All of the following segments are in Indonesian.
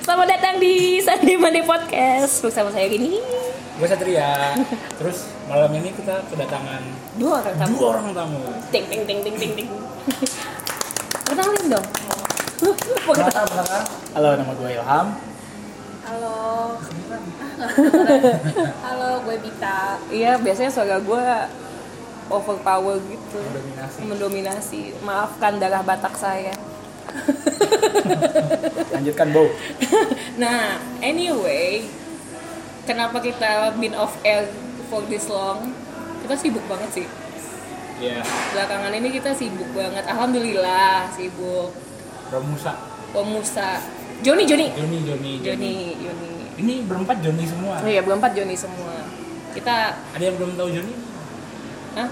Selamat datang di Sunday Monday Podcast bersama saya gini Gue Satria. Terus malam ini kita kedatangan dua orang tamu. dua orang tamu. Ting ting ting ting ting ting. Kenalin dong. Halo, nama gue Ilham. Halo. Halo, gue Bita. Iya biasanya suara gue overpower gitu, Mendominasi. mendominasi. Maafkan darah Batak saya. Lanjutkan, Bo. Nah, anyway, kenapa kita been off air for this long? Kita sibuk banget sih. Iya. Belakangan ini kita sibuk banget. Alhamdulillah sibuk. Romusa. Pemusa. Joni, Joni. Joni, Joni, Joni, Joni. Ini berempat Joni semua. Oh iya, berempat Joni semua. Kita, Ada yang belum tahu Joni? hah?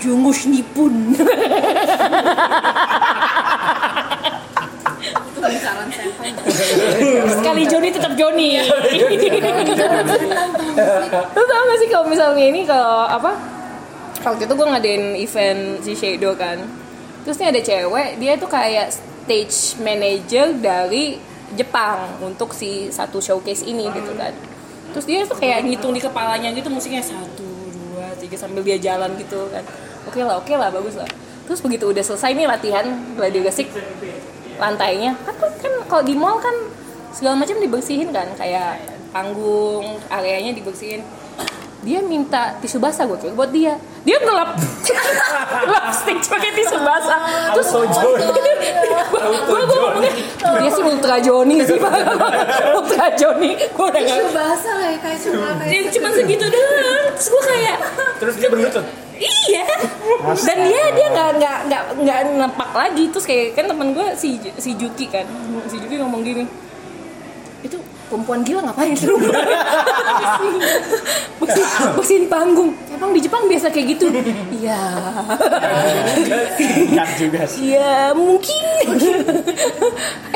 Jungus Nipun. Sekali Joni tetap Joni. Lu tau gak sih kalau misalnya ini kalau apa? Waktu itu gue ngadain event si Shadow kan. Terus nih ada cewek, dia tuh kayak stage manager dari Jepang untuk si satu showcase ini gitu kan. Terus dia tuh kayak ngitung di kepalanya gitu musiknya satu, tiga sambil dia jalan gitu kan. Oke lah, oke lah, bagus lah. Terus begitu udah selesai nih latihan gladi gesik lantainya kan kan kalau di mall kan segala macam dibersihin kan kayak panggung areanya dibersihin dia minta tisu basah gue buat dia. Dia ngelap ngelap stage pakai tisu basah. Terus gue gue ngomongnya dia sih ultra Joni sih Pak. ultra Joni gue udah Tisu basah kayak kayak cuma kayak cuma segitu doang. Terus gue kayak Terus dia berlutut. iya. Dan dia dia nggak nggak nggak nggak nampak lagi. Terus kayak kan temen gue si si Juki kan. Si Juki ngomong gini itu perempuan gila ngapain di rumah? Bersihin, bersihin panggung. Emang di Jepang biasa kayak gitu? Iya. Enggak juga sih. iya mungkin.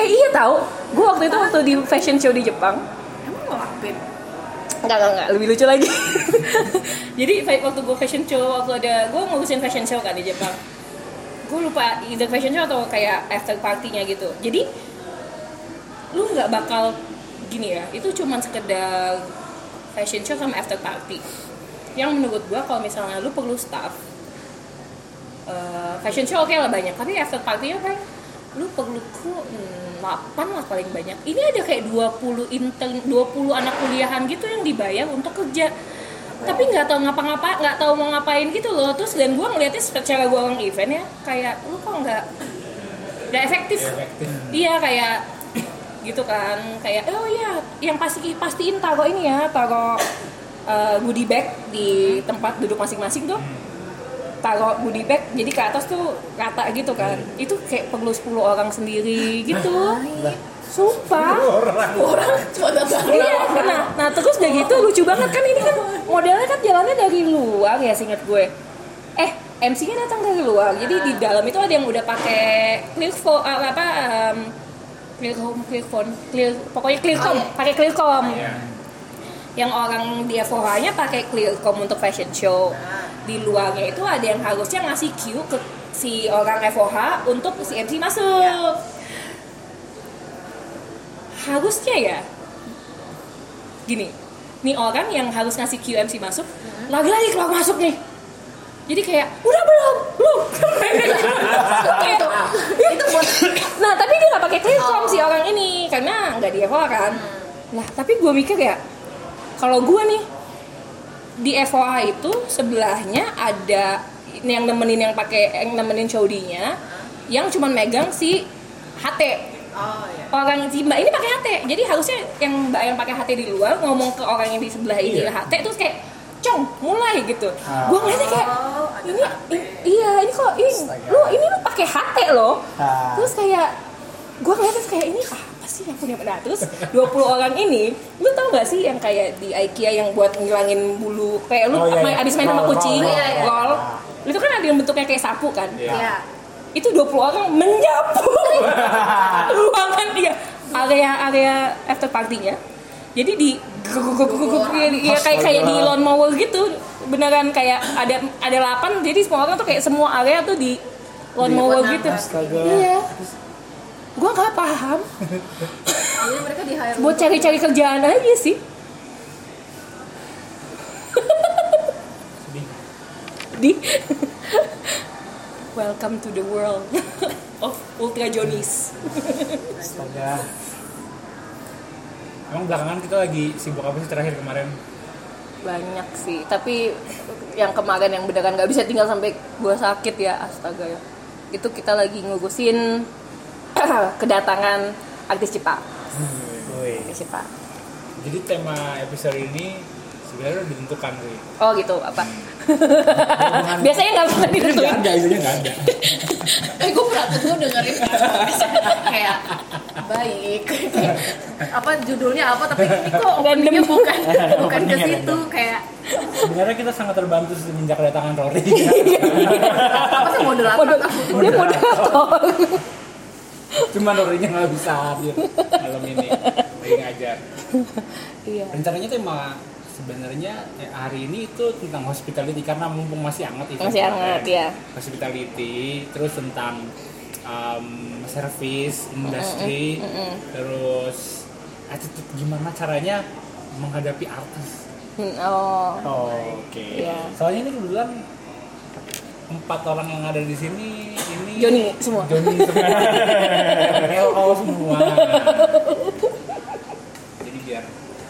Eh iya tahu gue waktu itu waktu di fashion show di Jepang. Emang ngelakuin. Enggak, enggak, enggak, lebih lucu lagi. Jadi waktu gue fashion show, waktu ada, gue ngurusin fashion show kan di Jepang. Gue lupa either fashion show atau kayak after party-nya gitu. Jadi, lu nggak bakal gini ya, itu cuman sekedar fashion show sama after party Yang menurut gue kalau misalnya lu perlu staff eh, Fashion show oke lah banyak, tapi after party-nya kayak lu perlu kru hmm, 8 lah paling banyak. Ini ada kayak 20 intern, 20 anak kuliahan gitu yang dibayar untuk kerja. Tapi nggak tahu ngapa-ngapa, nggak tahu mau ngapain gitu loh. Terus dan gua ngeliatnya secara gua orang event ya, kayak lu kok nggak nggak efektif. Efektif. Iya kayak gitu kan, kayak oh iya, yang pasti pastiin taruh ini ya, taruh eh, goodie bag di tempat duduk masing-masing tuh. Taruh goodie bag jadi ke atas tuh rata gitu kan. Itu kayak perlu 10 orang sendiri gitu. sumpah. Orang. Cuma datang. iya nah, nah terus udah gitu lucu banget kan ini kan. Modelnya kan jalannya dari luar ya singkat gue. Eh MC-nya datang dari luar. Jadi di dalam itu ada yang udah pakai clear apa um, clear home clear phone clear pokoknya clear com pakai clear com. Iya. yang orang di FOH-nya pakai clearcom untuk fashion show. Di luarnya itu ada yang harusnya ngasih cue ke si orang FOH untuk si MC masuk. Harusnya ya gini nih orang yang harus ngasih cue MC masuk lagi-lagi keluar masuk nih jadi kayak udah belum? Belum? Kayak, Itu buat nah tapi dia nggak pakai clearcom si orang ini karena nggak di FOH kan. Nah tapi gue mikir ya kalau gue nih di FOH itu sebelahnya ada yang nemenin yang pakai yang nemenin Chowdinya yang cuman megang si HT Oh iya. orang si mbak ini pakai HT jadi harusnya yang mbak yang pakai HT di luar ngomong ke orang yang di sebelah ini Iya. HT terus kayak cong mulai gitu Ah. gue ngeliatnya kayak Oh, ini i- iya ini kok ini Astaga. lu ini lu pakai HT loh Ah. terus kayak gue ngeliatnya kayak ini apa sih yang punya nah terus 20 orang ini lu tau gak sih yang kayak di IKEA yang buat ngilangin bulu kayak lu Oh, iya, main- iya. abis main sama kucing roll, roll. roll itu kan ada yang bentuknya kayak sapu kan Iya. Iya. itu 20 orang menyapu ruangan dia area area after party-nya jadi di ya kayak kayak di lawn mower gitu beneran kayak ada ada 8 jadi semua orang tuh kayak semua area tuh di lawn mower gitu iya gue nggak paham buat cari-cari kerjaan aja sih di welcome to the world of ultra jonis astaga emang belakangan kita lagi sibuk apa sih terakhir kemarin? Banyak sih tapi yang kemarin yang beneran nggak bisa tinggal sampai gue sakit ya astaga ya. Itu kita lagi ngurusin kedatangan artis Cipa. Woi. artis Cipa. Jadi tema episode ini sebenarnya udah ditentukan oh gitu apa biasanya nggak pernah nggak ditentuin. ada isunya nggak ada. Eh gue pernah gue dengerin. Kayak baik. Apa judulnya apa tapi ini kok openingnya bukan bukan ke situ kayak sebenarnya kita sangat terbantu semenjak kedatangan Rory. Apa? Sih moderator dia moderator cuma Rorynya nggak bisa hadir malam ini. Lagi ngajar. Iya. Rencananya tema sebenarnya eh, hari ini itu tentang hospitality karena mumpung masih hangat itu Masih hangat, ya. hospitality terus tentang um, service industri terus attitude gimana caranya menghadapi artis. Hmm, oh. Oke. Iya. soalnya ini kebetulan empat orang yang ada di sini ini Joni semua. Joni semua. LO semua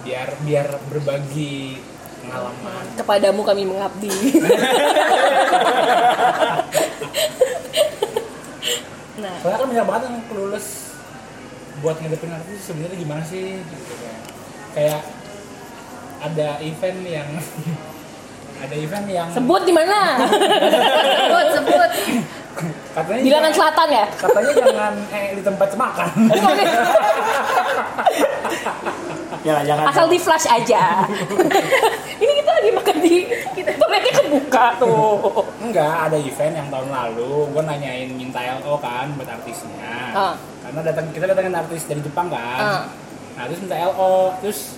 biar biar berbagi pengalaman. Kepadamu kami mengabdi. Nah. Soalnya kan banyak banget yang kelulus buat ngadepin artis sebenarnya gimana sih gitu kan. kayak ada event yang ada event yang sebut di mana? Sebut sebut katanya jangan- selatan ya? katanya jangan eh, di tempat makan Ya, jangan. asal di flash aja. Ini kita lagi makan di kita toiletnya kebuka tuh. Enggak ada event yang tahun lalu. Gue nanyain minta LO kan buat artisnya. Ah. karena datang kita datangin artis dari Jepang kan. Ah. nah terus minta LO terus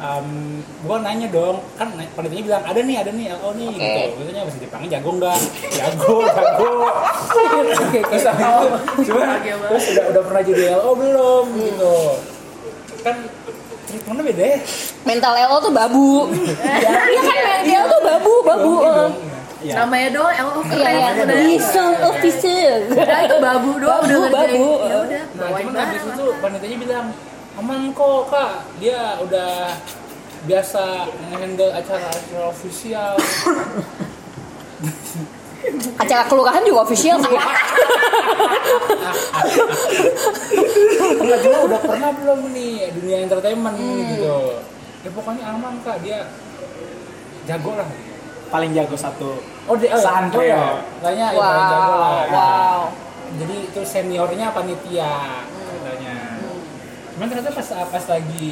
um, gue nanya dong kan panitianya bilang ada nih ada nih LO nih Oke. gitu. Gue tanya bahasa Jepangnya jago nggak jago jago terus habis itu cuma terus udah udah pernah jadi LO belum Hmm. gitu. Kan treatmentnya beda ya? Mental LO tuh babu. Iya kan mental tuh babu babu Iya eh. dong, iya. Iya. namanya doang LO iya iya. keren udah Diesel officer udah itu babu doang Babu, udah babu. ya udah Nah, cuman habis itu panitianya bilang aman kok kak. Dia udah biasa ngehandle acara-acara official. Acara kelurahan juga official sih enggak cuma udah pernah belum nih dunia entertainment Hmm. gitu. Ya pokoknya aman kak. Dia jago lah. Paling jago satu. oh dia oh, Santri oh ya ya. katanya ya paling jago lah. Wow wow. Jadi itu seniornya panitia katanya cuman ternyata pas pas lagi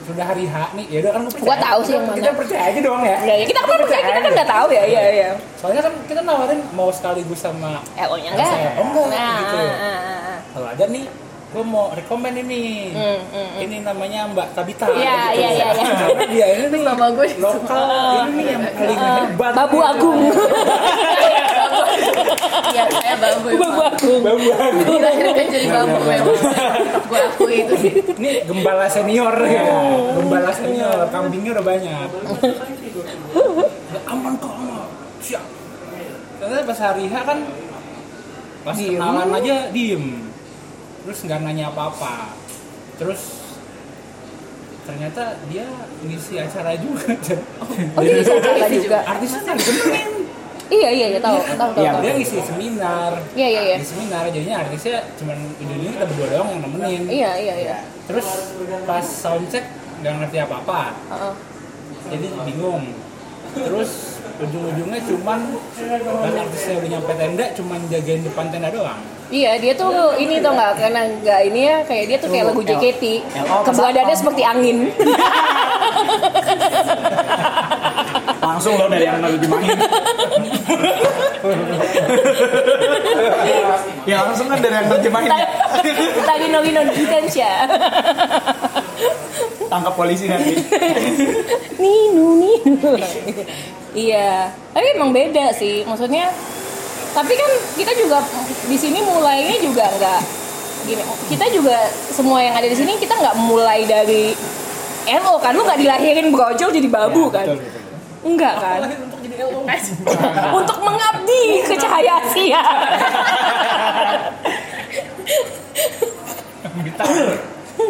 sudah hari H nih ya udah kan percaya Gua tahu sih yang kita, mana. kita percaya aja doang ya ya, ya kita kan percaya kita kan nggak tahu ya iya iya soalnya kan kita nawarin mau sekaligus sama LO nya enggak Oh, enggak, nah gitu. ah, ah, ah, ah. kalau ada nih gue mau rekomend ini. Hmm, hmm, hmm. ini namanya Mbak Tabita. Iya, iya, iya, iya. Karena dia ini nih sama gue lokal ini nih yang paling hebat. Babu gitu. Agung. Iya saya babu Babu Agung. Babu Agung. Jadi babu memang. gue akui itu sih. Ini gembala senior. Ya gembala senior. Kambingnya udah banyak. Aman kok. Siap. Ternyata pas hari H kan pas kenalan aja diem terus nggak nanya apa-apa. Terus ternyata dia ngisi acara juga. Oh dia bisa acara juga? artisnya kan iya iya iya tahu tahu tahu Iya, tahu. dia ngisi seminar. Iya iya iya. Di seminar jadinya artisnya cuman ini kita berdua doang yang nemenin. Iya iya iya. Terus pas soundcheck nggak ngerti apa-apa. Heeh. jadi bingung. Terus ujung-ujungnya cuman pas artisnya udah nyampe tenda cuman jagain depan tenda doang Iya dia tuh ini tuh nggak? Karena nggak ini ya kayak dia tuh kayak lagu JKT keberadaannya L- seperti angin. Langsung lo dari yang lagi dimain. ya langsung kan dari yang terjemahin. tadi Nogi Nogi Tensha Tangkap polisi nanti. Ninu Ninu. Iya. Tapi emang beda sih. Maksudnya tapi kan kita juga di sini mulainya juga nggak gini kita juga semua yang ada di sini kita nggak mulai dari LO kan lu nggak dilahirin brojol jadi babu Ya, kan betul, betul. enggak kan untuk jadi LO untuk mengabdi ke cahaya Asia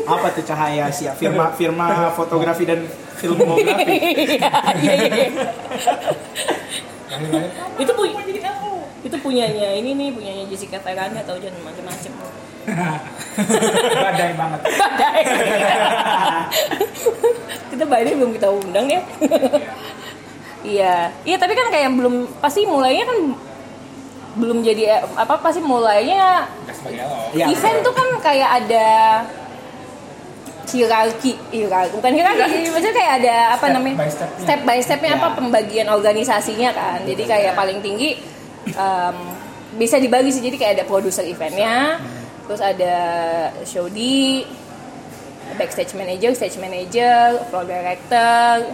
Apa tuh cahaya Asia? Firma firma fotografi dan filmografi. Iya, iya, iya. itu pu itu punyanya ini nih punyanya Jessica Veranda atau jangan macam-macam. Badai banget. Badai. Kita badai belum kita undang ya. Iya. Iya tapi kan kayak belum pasti mulainya kan belum jadi eh, apa pasti mulainya Ya, event tuh kan kayak ada hierarki hierarki. Bukan hierarki maksudnya kayak ada apa Step namanya? by step by stepnya Ya. apa pembagian organisasinya kan. Jadi kayak paling tinggi em, bisa dibagi sih jadi kayak ada produser eventnya terus ada show di backstage manager stage manager floor director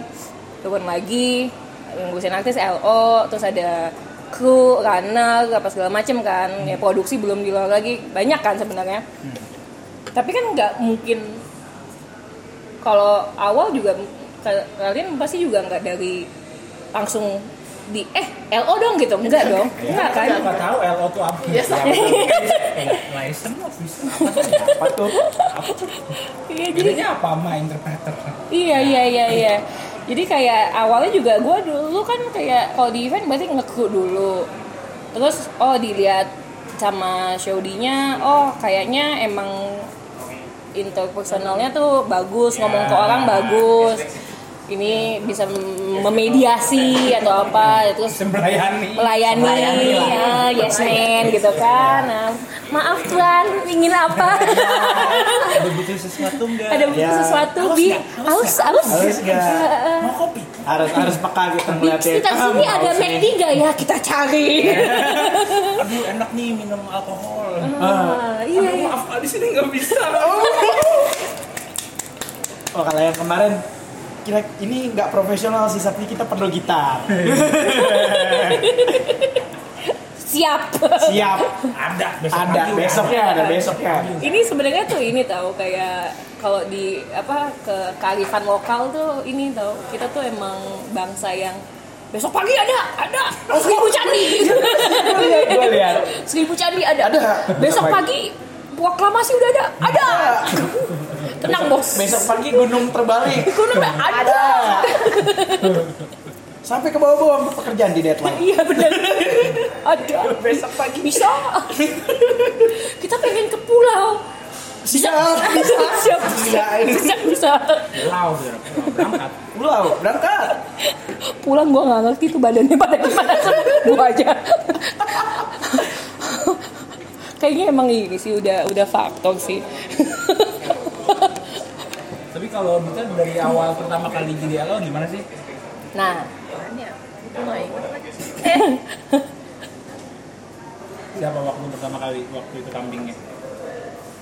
turun lagi ngurusin artis LO terus ada kru runner apa segala macem kan. Ya produksi belum di luar lagi. Banyak kan sebenarnya. Tapi kan nggak mungkin kalau awal juga ka- kalian pasti juga nggak dari langsung di eh LO dong gitu. Enggak dong. enggak kan? Nggak tahu LO tuh apa? Biasa. Eh, license officer Apa tuh? iya jadi bedanya apa sama interpreter? Iya iya iya iya. Jadi kayak awalnya juga gue dulu kan kayak kalau di event berarti nge-crew dulu. Terus oh dilihat sama showdinya, oh kayaknya emang interpersonalnya tuh bagus, ngomong ke orang bagus. Ini bisa mem- memediasi atau apa, terus melayani. melayani, ya, yes man gitu kan. Nah, maaf tuan, ingin apa? ada butuh sesuatu nggak? Ada butuh Ya. sesuatu bi. Harus nggak? mau kopi? Harus harus peka gitu sekitar Ah, sini ada. Mac 3 ya kita cari. aduh enak nih minum alkohol. Ah, iya, aduh iya. maaf ah, di sini nggak bisa. Oh kalau yang kemarin kira ini nggak profesional sih tapi kita perlu gitar. Siap. Siap. ada besok Ada pagi besoknya ada besoknya. ini sebenarnya tuh ini tahu kayak kalau di apa ke kearifan lokal tuh ini tahu kita tuh emang bangsa yang besok pagi ada ada seribu candi lihat. seribu candi ada Ada. besok pagi proklamasi udah ada ada tenang bos. Besok pagi gunung terbalik. gunung ada. Sampai ke bawah-bawah pekerjaan di deadline. iya benar ada. Besok pagi. bisa. Kita pengen ke pulau. Bisa, bisa. siap Bisa, bisa bisa. Pulau pulau berangkat. Pulau, berangkat. pulang gua nggak ngerti tuh badannya pada gimana. Gua aja. Kayaknya emang ini sih udah udah faktor sih kalau kita dari awal pertama kali jadi LO gimana sih? Nah. Siapa waktu pertama kali waktu itu kambingnya?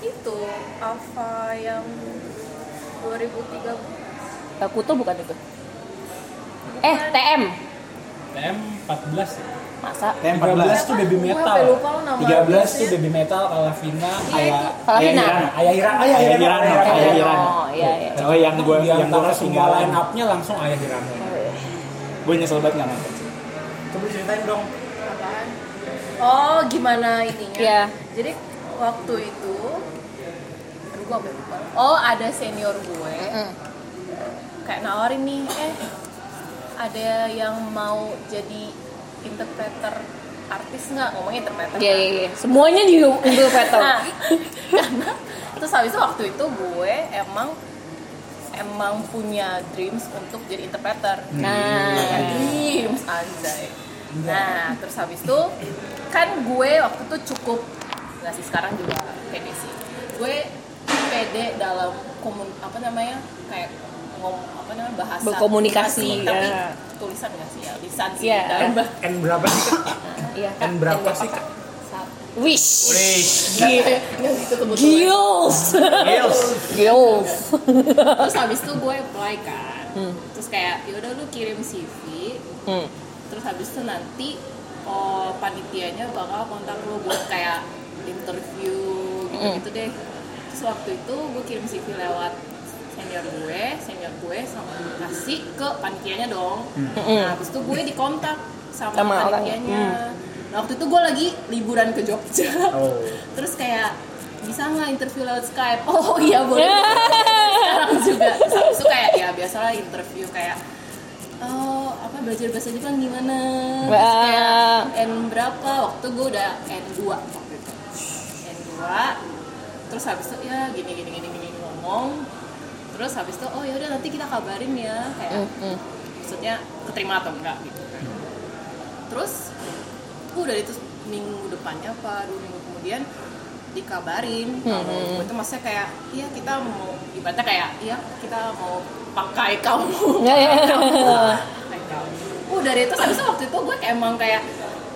Itu apa yang 2013? Takuto bukan itu? Eh TM TM 14 ya masa TM 13 tuh baby metal sampai lupa lo nama 13 tuh baby metal Kalavina Ayah, Kalau ayah. Hirana. Ayah Hirana Ayah Hirana, Ayah Hirana. oh iya iya Oh yang gue yang gue semua ketinggalan. line up-nya langsung Ayah Hirana Gue nyesel banget nggak nonton. sih. coba ceritain dong? Oh, gimana ininya? Iya. Jadi waktu itu aduh gue lupa. Oh, ada senior gue kayak nawarin nih, eh ada yang mau jadi interpreter artis nggak? Ngomongnya interpreter. iya kan? iya iya semuanya di Google Petal Nah, karena terus habis itu waktu itu gue emang emang punya dreams untuk jadi interpreter. nah dreams anjay nah terus habis itu kan gue waktu itu cukup nggak sih sekarang juga pede sih gue pede dalam komun apa namanya kayak ngom apa namanya bahasa Berkomunikasi, tapi ya. Tulisan nggak sih ya lisan sih Iya. dalam bah N berapa sih Kak? iya N berapa sih Kak? wish Gila. Yang itu kebetulan. Gils Gils. Gils terus habis itu gue apply kan terus kayak yaudah lu kirim CV Hmm. terus habis itu nanti oh panitianya bakal kontak lu buat kayak interview gitu gitu deh terus waktu itu gue kirim CV lewat senior gue senior gue sama kasih ke panitianya dong. Nah habis itu gue dikontak sama, Sama panitianya. Nah waktu itu gue lagi liburan ke Jogja. Oh. terus kayak bisa nggak interview lewat Skype? Oh iya boleh. Sekarang juga. Terus itu kayak ya biasalah interview kayak oh apa belajar bahasa Jepang gimana? Terus kayak. N berapa? Waktu gue udah N2 waktu itu N2 terus habis itu ya gini gini gini gini ngomong terus habis itu oh ya udah nanti kita kabarin ya kayak Mm, mm. maksudnya keterima atau enggak gitu kan. Terus udah itu minggu depannya apa dua minggu kemudian dikabarin. Kalau Hmm. gue tuh maksudnya kayak iya kita mau ibaratnya kayak iya kita mau pakai kamu. Ya, ya, pakai kamu udah dari itu habis itu waktu itu gue kayak emang kayak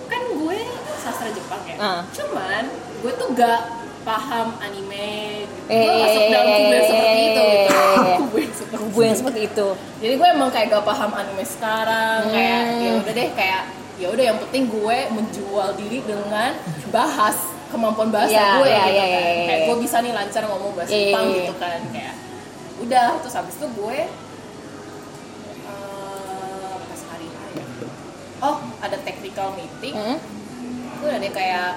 kan gue sastra Jepang ya. Ah. cuman gue tuh gak paham anime gitu. Eh, gue masuk iya, dalam iya, kubu yang iya, seperti itu iya, gitu iya, iya. kubu yang seperti Kubu yang seperti itu. jadi gue emang kayak gak paham anime sekarang kayak Hmm. ya udah deh kayak ya udah yang penting gue menjual diri dengan bahas kemampuan bahasa Ya, gue ya, gitu ya, kan ya, kayak ya. gue bisa nih lancar ngomong bahasa Ya, ya, Jepang ya. gitu kan kayak udah terus habis itu gue eh, pas hari H ya oh ada technical meeting Mm. gue udah deh kayak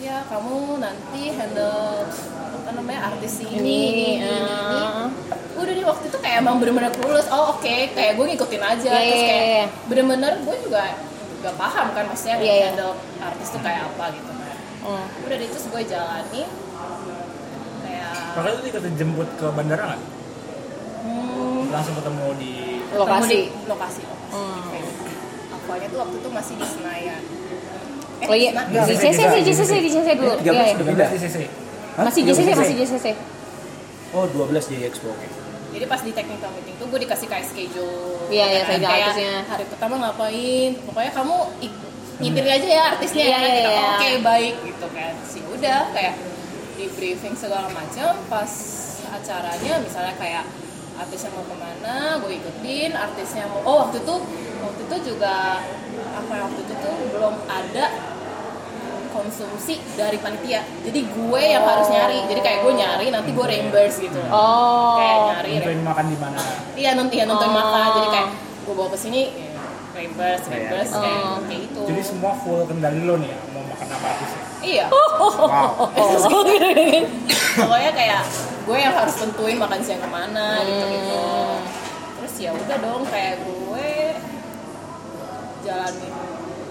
ya kamu nanti handle apa namanya artis ini, Ini, ini, ini, ini, ini." ah. udah di waktu itu kayak emang bener-bener lulus oh oke kayak gue ngikutin aja Iya, terus iya, kayak iya. bener-bener gue juga gak paham kan maksudnya Iya, iya. handle artis tuh kayak apa gitu kan Mm. udah di terus gue jalani kayak Makanya lu ikut jemput ke bandara nggak? hmm, Langsung ketemu di ketemu Lokasi. di lokasi lokasi Hmm. Kayak akuanya tuh waktu itu masih di Senayan Eh, Oh iya, di di JCC, JCC, di JCC, di JCC dulu. Iya, belas iya. udah pindah. di CC. Masih JCC, 13? masih JCC. Oh 12 di Expo. Oke. Jadi pas di technical meeting tuh gue dikasih kayak schedule. Iya, iya, kayak artisnya. Hari pertama ngapain? Pokoknya kamu ik- ngitir aja ya artisnya Iya, ya. iya, Kita, iya. Oke baik gitu kan. Sih udah kayak di briefing segala macam. Pas acaranya misalnya kayak artisnya mau ke mana, gue ikutin. Artisnya mau, oh waktu itu waktu itu juga apa ya, waktu itu tuh belum ada konsumsi dari panitia. Jadi gue yang harus nyari. Jadi kayak gue nyari nanti gue reimburse gitu. Oh. Kayak nyari Nentuin makan di mana? Iya nanti ya nonton Oh. makan jadi kayak gue bawa ke sini ya, reimburse reimburse kayak Oh. kayak gitu. Jadi semua full kendali lo nih ya, mau makan apa artisnya. iya. Wow. Pokoknya kayak gue yang harus tentuin makan siang ke mana gitu gitu. Hmm. Terus ya udah dong kayak gue jalanin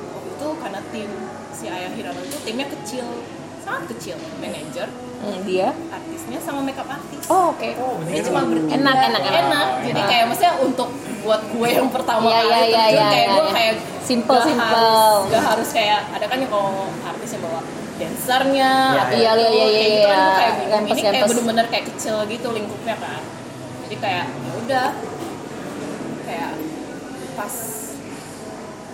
waktu itu karena tim si Ayah Hirano itu timnya kecil sangat kecil manajer Hmm, dia. artisnya sama makeup artis Oh, oke. Oh, Ini bener. cuma bertiga. Enak, enak, enak. Jadi Ah. kayak maksudnya untuk buat gue yang pertama Iya, kali iya, iya, terjun, iya, kayak iya, gue iya. kayak Simple, gak simple. harus, gak harus kayak ada kan yang kalau artis yang bawa dancernya, Iya, ada iya, iya, iya, kayak gitu kan iya. kayak ini kayak bener-bener kayak kecil gitu lingkupnya kan. Jadi kayak ya udah kayak pas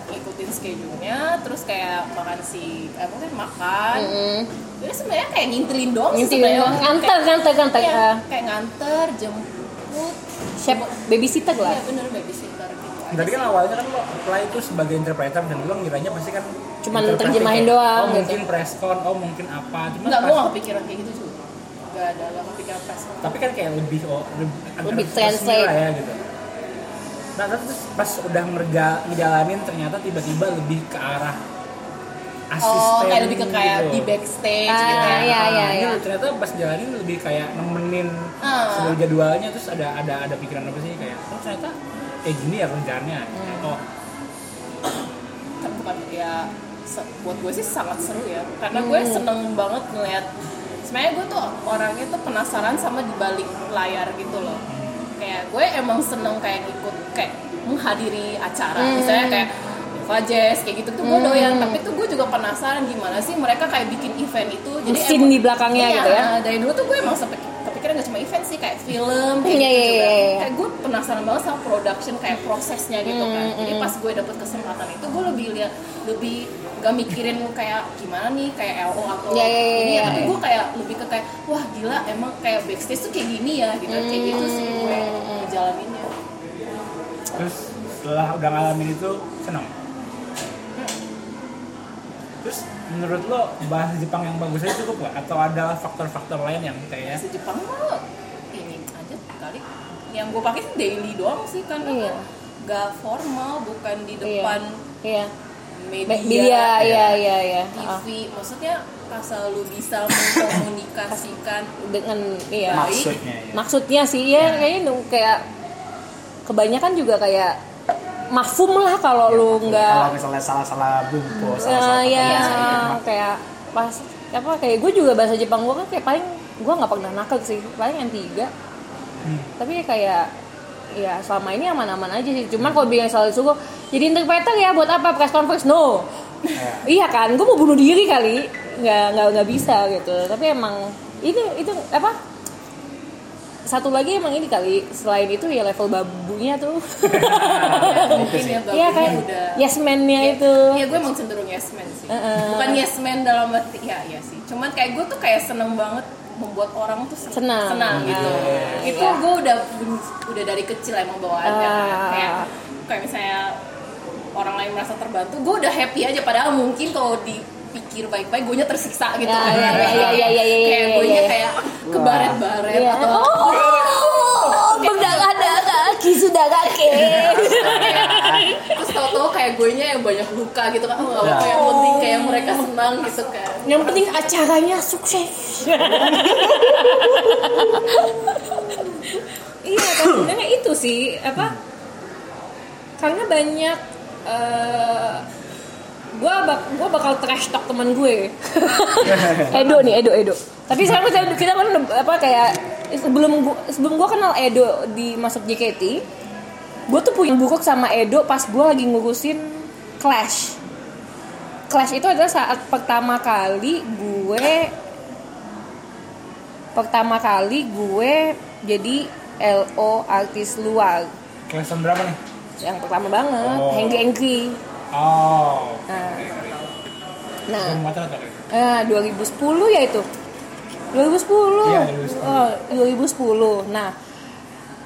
ngikutin schedule-nya terus kayak makan si eh, maksudnya makan Mm-mm. jadi sebenarnya kayak ngintilin doang sih Ngintilin doang. Nganter, nganter, nganter. Iya, Ah. kayak nganter jemput Chef babysitter Iya lah. bener babysitter gitu Tadi kan awalnya kan lo apply itu sebagai interpreter dan lo ngiranya pasti kan Cuman interpreting terjemahin doang Oh gitu. mungkin press con, oh mungkin apa. Cuma Enggak, pas- gue gak kepikiran kayak gitu juga Gak ada, gak kepikiran pas tapi kan kayak lebih oh, lebih, Lebih translate. lah ya gitu. Nah terus pas udah ngerja, ngejalanin ternyata tiba-tiba lebih ke arah asisten Oh, kayak lebih ke kayak gitu. di backstage Ah, gitu ya iya, iya, Nah, iya. ini ternyata pas jalanin lebih kayak nemenin Ah. seluruh jadwalnya terus ada ada ada pikiran apa sih kayak oh ternyata kayak gini ya kerjaannya Hmm. oh Kan bukan ya, buat gue sih sangat seru ya Karena gue Hmm. seneng banget ngeliat Sebenarnya gue tuh orangnya tuh penasaran sama di balik layar gitu loh Kayak gue emang seneng kayak ikut, kayak menghadiri acara Hmm. Misalnya kayak Jazz kayak gitu tuh gue Hmm. doyan tapi tuh gue juga penasaran gimana sih mereka kayak bikin event itu Mesin emang- di belakangnya Iya, gitu ya. dari dulu tuh gue emang sampai kepikiran gak cuma event sih kayak film kayak Iya, gitu iya, juga iya, iya. kayak gue penasaran banget sama production kayak prosesnya gitu kan Hmm, jadi hmm. pas gue dapet kesempatan itu gue lebih lihat lebih gak mikirin kayak gimana nih kayak LO atau Iya, iya, iya, ini ya iya. tapi gue kayak lebih ke kayak wah gila emang kayak backstage tuh kayak gini ya gitu kayak gitu sih gue Hmm. Terus setelah udah ngalamin itu senang terus menurut lo bahasa Jepang yang bagus aja cukup nggak atau ada faktor-faktor lain yang kayak bahasa Jepang mah ini aja kali yang gue pakai sih daily doang sih kan Iya. gak formal bukan di Iya. depan Iya. media, Media, iya iya iya. Ah, TV maksudnya asal lu bisa mengkomunikasikan dengan iya. Maksudnya ya. Maksudnya sih ya kayaknya nu- kayak kebanyakan juga kayak mafum lah kalau lu Kalau nggak misalnya salah-salah bumbu, Eh, salah-salah ya kata, kayak pas apa kayak gue juga bahasa Jepang gue kan kayak paling gue nggak pernah nakal sih paling yang tiga. Hmm. tapi kayak ya selama ini aman-aman aja sih. Cuman kalau bilang soal suku jadi interpreter ya buat apa? Press conference no. Ya. iya kan? Gue mau bunuh diri kali. Nggak nggak nggak bisa gitu. Tapi emang itu itu apa satu lagi emang ini kali selain itu ya level babunya tuh. Mungkin ya babunya kan udah. yes man-nya itu. Iya gue emang cenderung yes man sih. Heeh. Bukan yes man dalam arti ya iya sih. Cuman kayak gue tuh kayak seneng banget membuat orang tuh sen- Senang. senang gitu. Ah, Itu iya. gue udah udah dari kecil emang bawaannya. Ah. Kayak kayak misalnya orang lain merasa terbantu Gue udah happy aja. Padahal mungkin kalau dipikir baik-baik gue nya tersiksa gitu Ya, kan ya, ya, ya, ya, ya, ya, Kayak ya, gue ya. kayak kebaret-baret Iya. atau Oh, berdarah-darah sudah kakek. Terus tau-tau kayak gue nya yang banyak luka gitu kan Oh, Ya. Yang penting kayak mereka senang gitu kan Yang penting acaranya sukses. iya, kan sebenarnya itu sih apa? Karena banyak eh gua bak gua bakal trash talk teman gue. Edo nih, Edo, Edo. Tapi sekarang kita, kita kan apa kayak sebelum gua, sebelum gua kenal Edo di masuk JKT, gue tuh punya buku sama Edo pas gua lagi ngurusin Clash. Clash itu adalah saat pertama kali gue pertama kali gue jadi LO artis luar kelasan berapa nih? yang pertama banget Oh. Hengki Hengki Oh, nah nah atau eh, 2010 ya itu? 2010 Iya, 2010. Oh, 2010 nah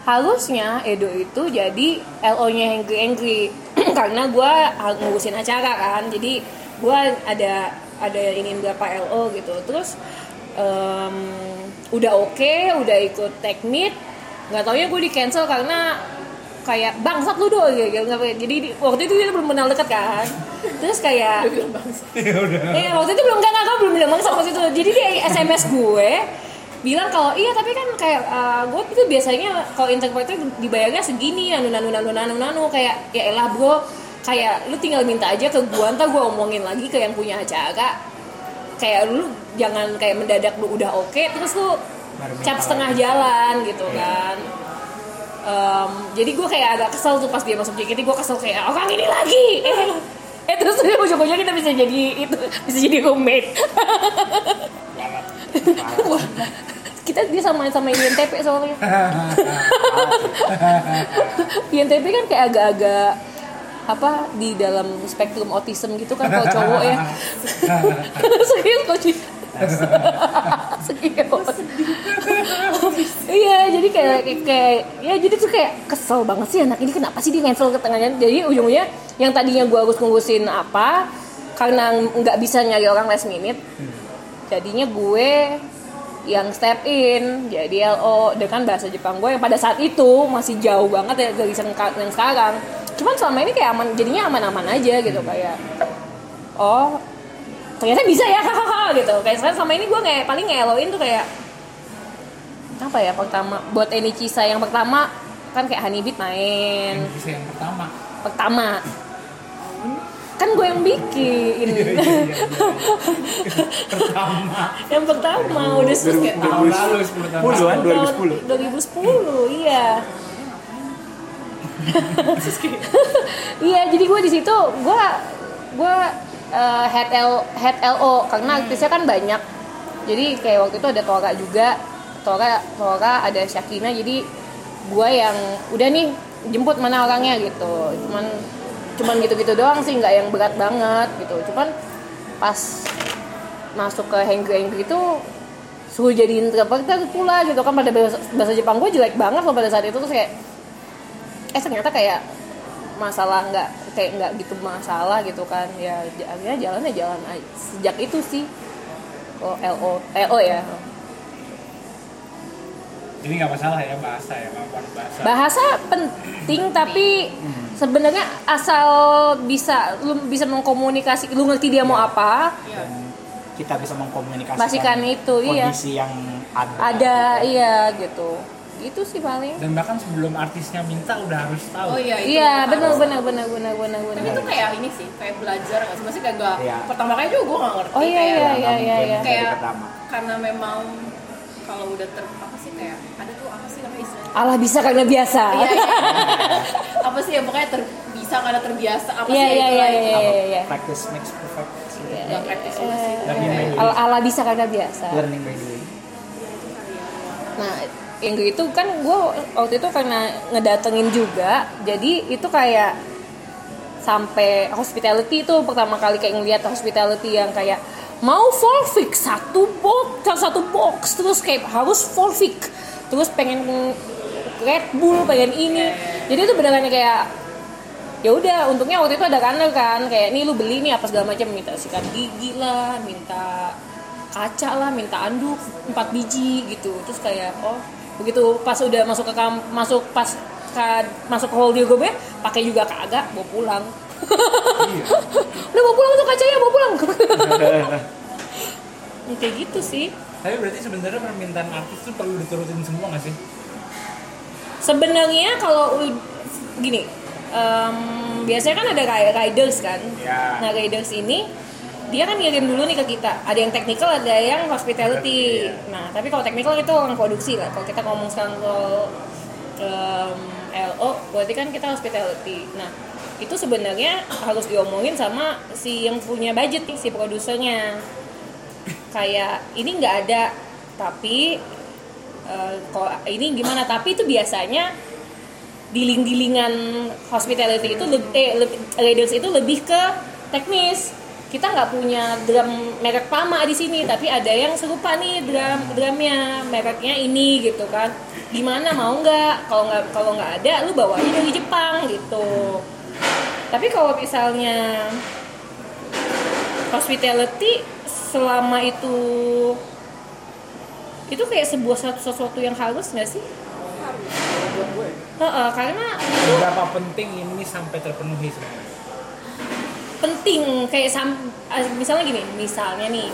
harusnya Edo itu jadi LO nya Hengki Hengki. Karena gue ngurusin acara kan. Jadi gue ada ada ini berapa LO gitu. Terus em, udah oke udah ikut teknik. Nggak taunya gue di cancel karena kayak bangsat lu doh gitu. Nggak- jadi di- waktu itu kita belum kenal dekat kan. Terus kayak Ya udah. Eh waktu itu belum enggak enggak belum bilang bangsa waktu itu. Jadi dia SMS gue bilang kalau iya tapi kan kayak eh, gue itu biasanya kalau interpreter dibayarnya segini nanu nanu nanu nanu nanu. Kayak ya elah bro. Kayak lu tinggal minta aja ke gue ntar gue omongin lagi ke yang punya acara. Kayak lu jangan kayak mendadak lu udah oke terus lu cap setengah jalan gitu kan Em, jadi gue kayak agak kesel tuh pas dia masuk JKT gue kesel kayak orang ini lagi! Eh, eh terus ujung-ujungnya kita bisa jadi itu bisa jadi roommate. Wah, kita dia sama sama INTP soalnya. INTP kan kayak agak-agak apa di dalam spektrum autism gitu kan kalau cowok ya. Serius kok sih serius iya jadi kayak, kayak kayak ya jadi tuh kayak kesel banget sih anak ini. Kenapa sih dia cancel ke tengahnya? Jadi ujungnya yang tadinya gua harus ngurusin apa karena nggak bisa nyari orang last minute jadinya gue yang step in jadi LO dengan bahasa Jepang gue yang pada saat itu masih jauh banget ya dari yang sekarang. Cuman selama ini kayak aman jadinya aman-aman aja gitu kayak oh ternyata bisa ya hahaha gitu. Kayak sekarang selama ini gue kayak paling ngeloin tuh kayak apa ya pertama buat Eni Cisa yang pertama kan kayak Honeybit main. Yang bisa yang pertama. pertama. Kan gue yang bikin. Pertama. yang pertama udah kayak Tahun lalu. 10 tahun. 10 tahun 2010 2010 iya. Iya jadi gue di situ gue gue eh, head L head LO karena artisnya kan banyak. Jadi kayak waktu itu ada Tora juga. Tora Tora ada Syakina jadi gue yang udah nih jemput mana orangnya gitu. Cuman cuman gitu-gitu doang sih nggak yang berat banget gitu. Cuman pas masuk ke Hengri Hengri itu suruh jadi interpreter pula gitu. Kan pada bahasa, bahasa Jepang gue jelek banget loh pada saat itu. Terus kayak eh ternyata kayak masalah nggak kayak nggak gitu masalah gitu kan ya akhirnya jalannya jalan aja. sejak itu sih oh LO LO ya Jadi nggak masalah ya bahasa ya, kemampuan bahasa. bahasa penting tapi sebenarnya asal bisa lu bisa mengkomunikasi lu ngerti dia mau apa Iya. dan kita bisa mengkomunikasikan itu, iya. kondisi yang ada ada iya gitu gitu sih paling Dan bahkan sebelum artisnya minta udah harus tahu. Oh iya itu. iya harus. benar benar benar benar benar Tapi benar itu kayak ini sih, kayak belajar nggak sih? Maksudnya kayak gak, Iya. pertama kali juga gue gak ngerti Oh, iya, kayak, iya, Nggak iya, iya. dari Kayak- pertama karena memang kalau udah ter apa sih kayak ada tuh apa sih namanya istilahnya? Allah bisa karena biasa Iya, iya. apa sih ya pokoknya ter, bisa karena terbiasa apa iya sih iya itu iya lah. iya Apa, iya iya practice makes perfect Nggak sih. Learning by doing. Allah Allah bisa karena biasa learning by doing Nah, yang itu kan gue waktu itu karena ngedatengin juga, jadi itu kayak sampai hospitality itu pertama kali kayak ngeliat hospitality yang kayak mau full fix satu box satu box terus kayak harus full fix terus pengen Red Bull pengen ini. Jadi itu beneran kayak ya udah untungnya waktu itu ada runner kan kayak nih lu beli nih apa segala macam minta sikat gigi lah minta kaca lah minta anduk empat biji gitu. Terus kayak oh begitu pas udah masuk ke kam masuk pas ka- masuk ke hall Diogo gue pakai juga kagak bawa pulang. Udah bawa pulang tuh kacanya bawa pulang. Ya, kayak gitu sih. Tapi berarti sebenarnya permintaan artis tuh perlu diturutin semua nggak sih? sebenarnya kalau gini em, biasanya kan ada kayak riders kan? Ya. nah riders ini dia kan ngirim dulu nih ke kita. Ada yang technical ada yang hospitality. Iya. nah tapi kalau technical itu orang produksi lah. Kalau kita ngomong sekarang soal em, LO berarti kan kita hospitality. Nah itu sebenarnya harus diomongin sama si yang punya budget nih si produsernya. Kayak ini nggak ada tapi eh, kalau ini gimana? Tapi itu biasanya diling-dilingan hospitality itu lebih eh, lebih- itu lebih ke teknis kita nggak punya drum merek Pama di sini tapi ada yang serupa nih drum drumnya. Mereknya ini gitu kan. Gimana mau nggak? Kalau nggak kalau nggak ada lu bawa aja dari Jepang gitu. Tapi kalau misalnya hospitality selama itu itu kayak sebuah satu sesuatu yang harus nggak sih? Heeh, karena Seberapa penting ini sampai terpenuhi sebenarnya? Penting kayak sam ah, misalnya gini misalnya nih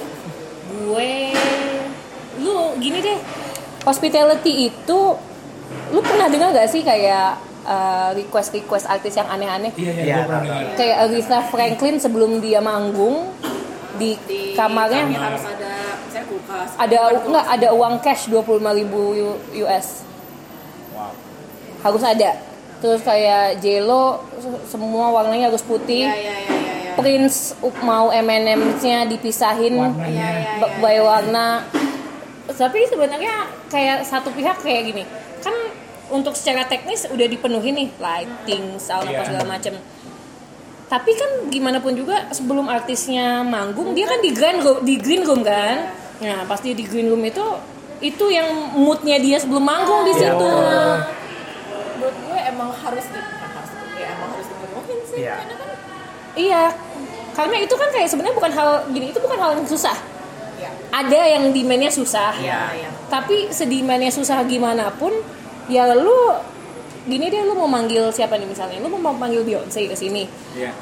gue lu gini deh hospitality itu lu pernah dengar gak sih kayak request request artis yang aneh-aneh Iya, iya, Iya, kayak Aretha Franklin sebelum dia manggung di, Di kamarnya kamar harus ada misalnya kulkas. ada Bukan kulkas. nggak ada uang cash 25.000 US Wow. harus ada terus kayak Jelo semua warnanya harus putih iya iya iya. Prince up- mau M&M-nya dipisahin Warnanya. Ba- iya. by warna tapi sebenarnya kayak satu pihak kayak gini kan untuk secara teknis udah dipenuhi nih lighting sound apa segala macem tapi kan gimana pun juga sebelum artisnya manggung dia kan di green room, di green room kan nah pasti di green room itu itu yang moodnya dia sebelum manggung di situ betul. Menurut gue emang harus di harus ya emang harus dipenuhin sih Iya. karena kan iya. Karena itu kan kayak sebenarnya bukan hal gini itu bukan hal yang susah. Ya ada yang demandnya susah. Iya. Iya. tapi sedimanya susah gimana pun ya lu gini deh lu mau manggil siapa nih misalnya? Lu mau manggil Beyonce ke sini. Iya.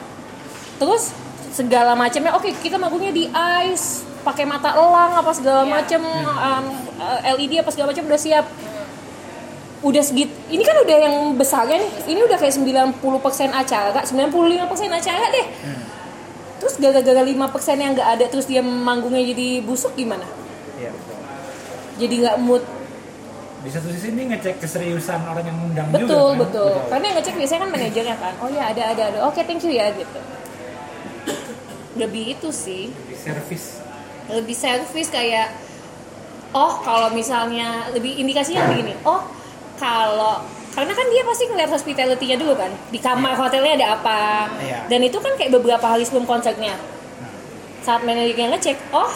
terus segala macamnya oke kita manggungnya di ice pakai mata elang apa segala macem um, uh, LED apa segala macam udah siap udah segit ini kan udah yang besarnya nih ini udah kayak 90% acara 95% acara deh. Terus gara-gara 5% yang nggak ada terus dia manggungnya jadi busuk gimana? Iya, betul. jadi nggak mood. Di satu sisi ini ngecek keseriusan orang yang ngundang betul juga kan. betul. Karena yang ngecek biasanya kan manajernya kan. Oh ya ada ada ada. Oke thank you ya gitu. Lebih itu sih. Di servis. lebih servis kayak oh kalau misalnya lebih indikasinya begini. Oh kalau karena kan dia pasti ngeliat hospitality-nya dulu kan. Di kamar hotelnya ada apa. Iya. dan itu kan kayak beberapa hari sebelum konsernya. Saat manajernya ngecek oh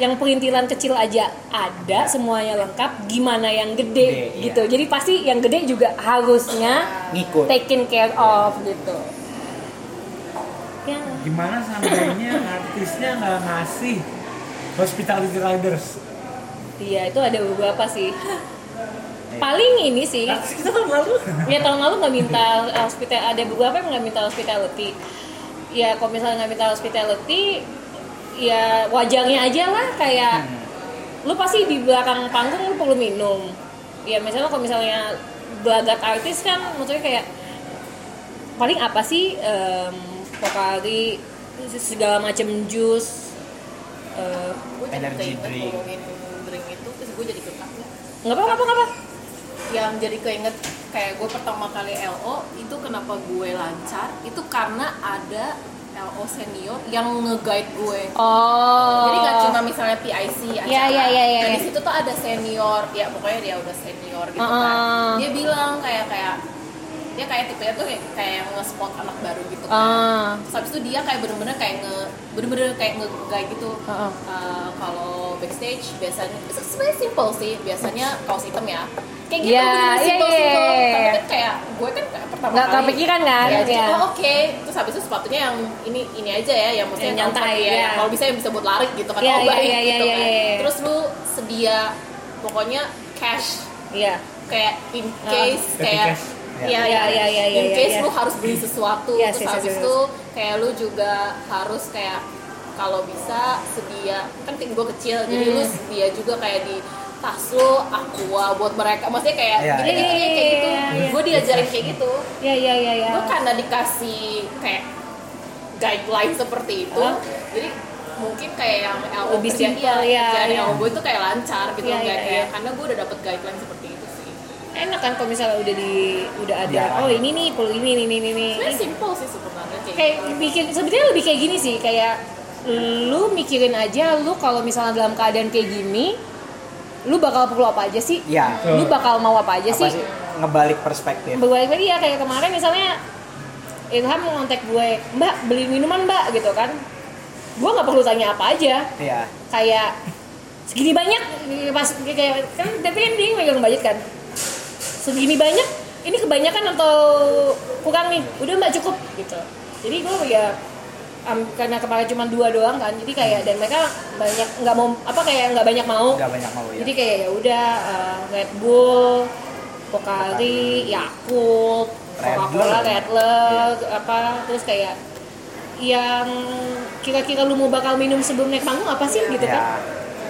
yang perintilan kecil aja ada semuanya lengkap gimana yang gede Gede, gitu. Iya. jadi pasti yang gede juga harusnya ngikut. taken care of gitu. Ya. Gimana seandainya artisnya nggak ngasih hospitality riders? iya itu ada beberapa sih paling ini sih kita tahun lalu. ya tahun lalu nggak minta hospital ada beberapa yang nggak minta hospitality ya kalau misalnya nggak minta hospitality ya wajarnya aja lah kayak lu pasti di belakang panggung lu perlu minum ya misalnya kalau misalnya gelagat artis kan maksudnya kayak paling apa sih um, pokari segala macam jus eh, jadi Energy drink. drink itu terus gue jadi kekak ya. nggak apa nggak apa nggak apa yang jadi keinget kayak gue pertama kali LO itu kenapa gue lancar itu karena ada LO senior yang nge-guide gue oh jadi nggak cuma misalnya PIC acara Iya, iya, iya, iya, nah, iya. di situ tuh ada senior ya pokoknya dia udah senior gitu Uh-uh. kan dia bilang kayak kayak dia kayak tipenya tuh kayak, kayak yang nge-spot anak baru gitu kan ah Terus habis itu dia kayak bener-bener kayak nge bener-bener kayak nge kayak gitu Heeh. Uh, kalau backstage biasanya se- sebenarnya simple sih biasanya kaos hitam ya kayak gitu Iya, bener-bener iya, simple iya, simple iya, tapi iya. kan kayak gue kan kayak pertama Nggak kali kepikiran kan? ya, jadi, Iya. oh oke terus habis itu sepatunya yang ini ini aja ya yang maksudnya Yang nyantai, ya, iya. kalau bisa yang bisa buat lari gitu kan Iya, oh iya, baik iya, iya, gitu iya, kan iya. terus lu sedia pokoknya cash iya kayak in Ah. case Petty kayak ya, Iya, iya, iya, in iya, case iya. lu harus beli sesuatu Yes, terus yes, habis yes, yes. itu kayak lu juga harus kayak kalau bisa sedia kan tim gue kecil jadi Hmm. lu sedia juga kayak di tas lu aqua buat mereka maksudnya kayak Iya, gini iya. gini kayak gitu Iya, iya. gue diajarin kayak gitu iya iya iya iya gue karena dikasih kayak guideline seperti itu Hah? jadi mungkin kayak yang LO Lebih kerjaan- simple, ya, kerjaan ya. Gue itu kayak lancar gitu Iya, kayak, iya, kayak iya. karena gue udah dapet guideline seperti itu enak kan kalau misalnya udah di udah ada Iya. oh ini nih perlu ini ini ini ini. Sebenarnya simple sih sebenarnya kayak, kayak gitu. bikin sebenarnya lebih kayak gini sih kayak lu mikirin aja lu kalau misalnya dalam keadaan kayak gini lu bakal perlu apa aja sih? Iya. lu bakal mau apa aja apa sih? sih? Ngebalik perspektif. Berbalik lagi ya kayak kemarin misalnya Ilham ngontek gue mbak beli minuman mbak gitu kan. Gue nggak perlu tanya apa aja. Iya. Kayak segini banyak pas kayak kan tapi kan dia megang budget kan segini banyak ini kebanyakan atau kurang nih? Udah mbak cukup gitu. Jadi gue ya am, karena kemarin cuma dua doang kan jadi kayak dan mereka banyak nggak mau apa kayak nggak banyak mau. Nggak banyak mau ya jadi kayak ya udah uh, Red Bull Pocari Yakult Coca-Cola Redler. Redler apa terus kayak yang kira-kira lu mau bakal minum sebelum naik panggung apa sih gitu kan?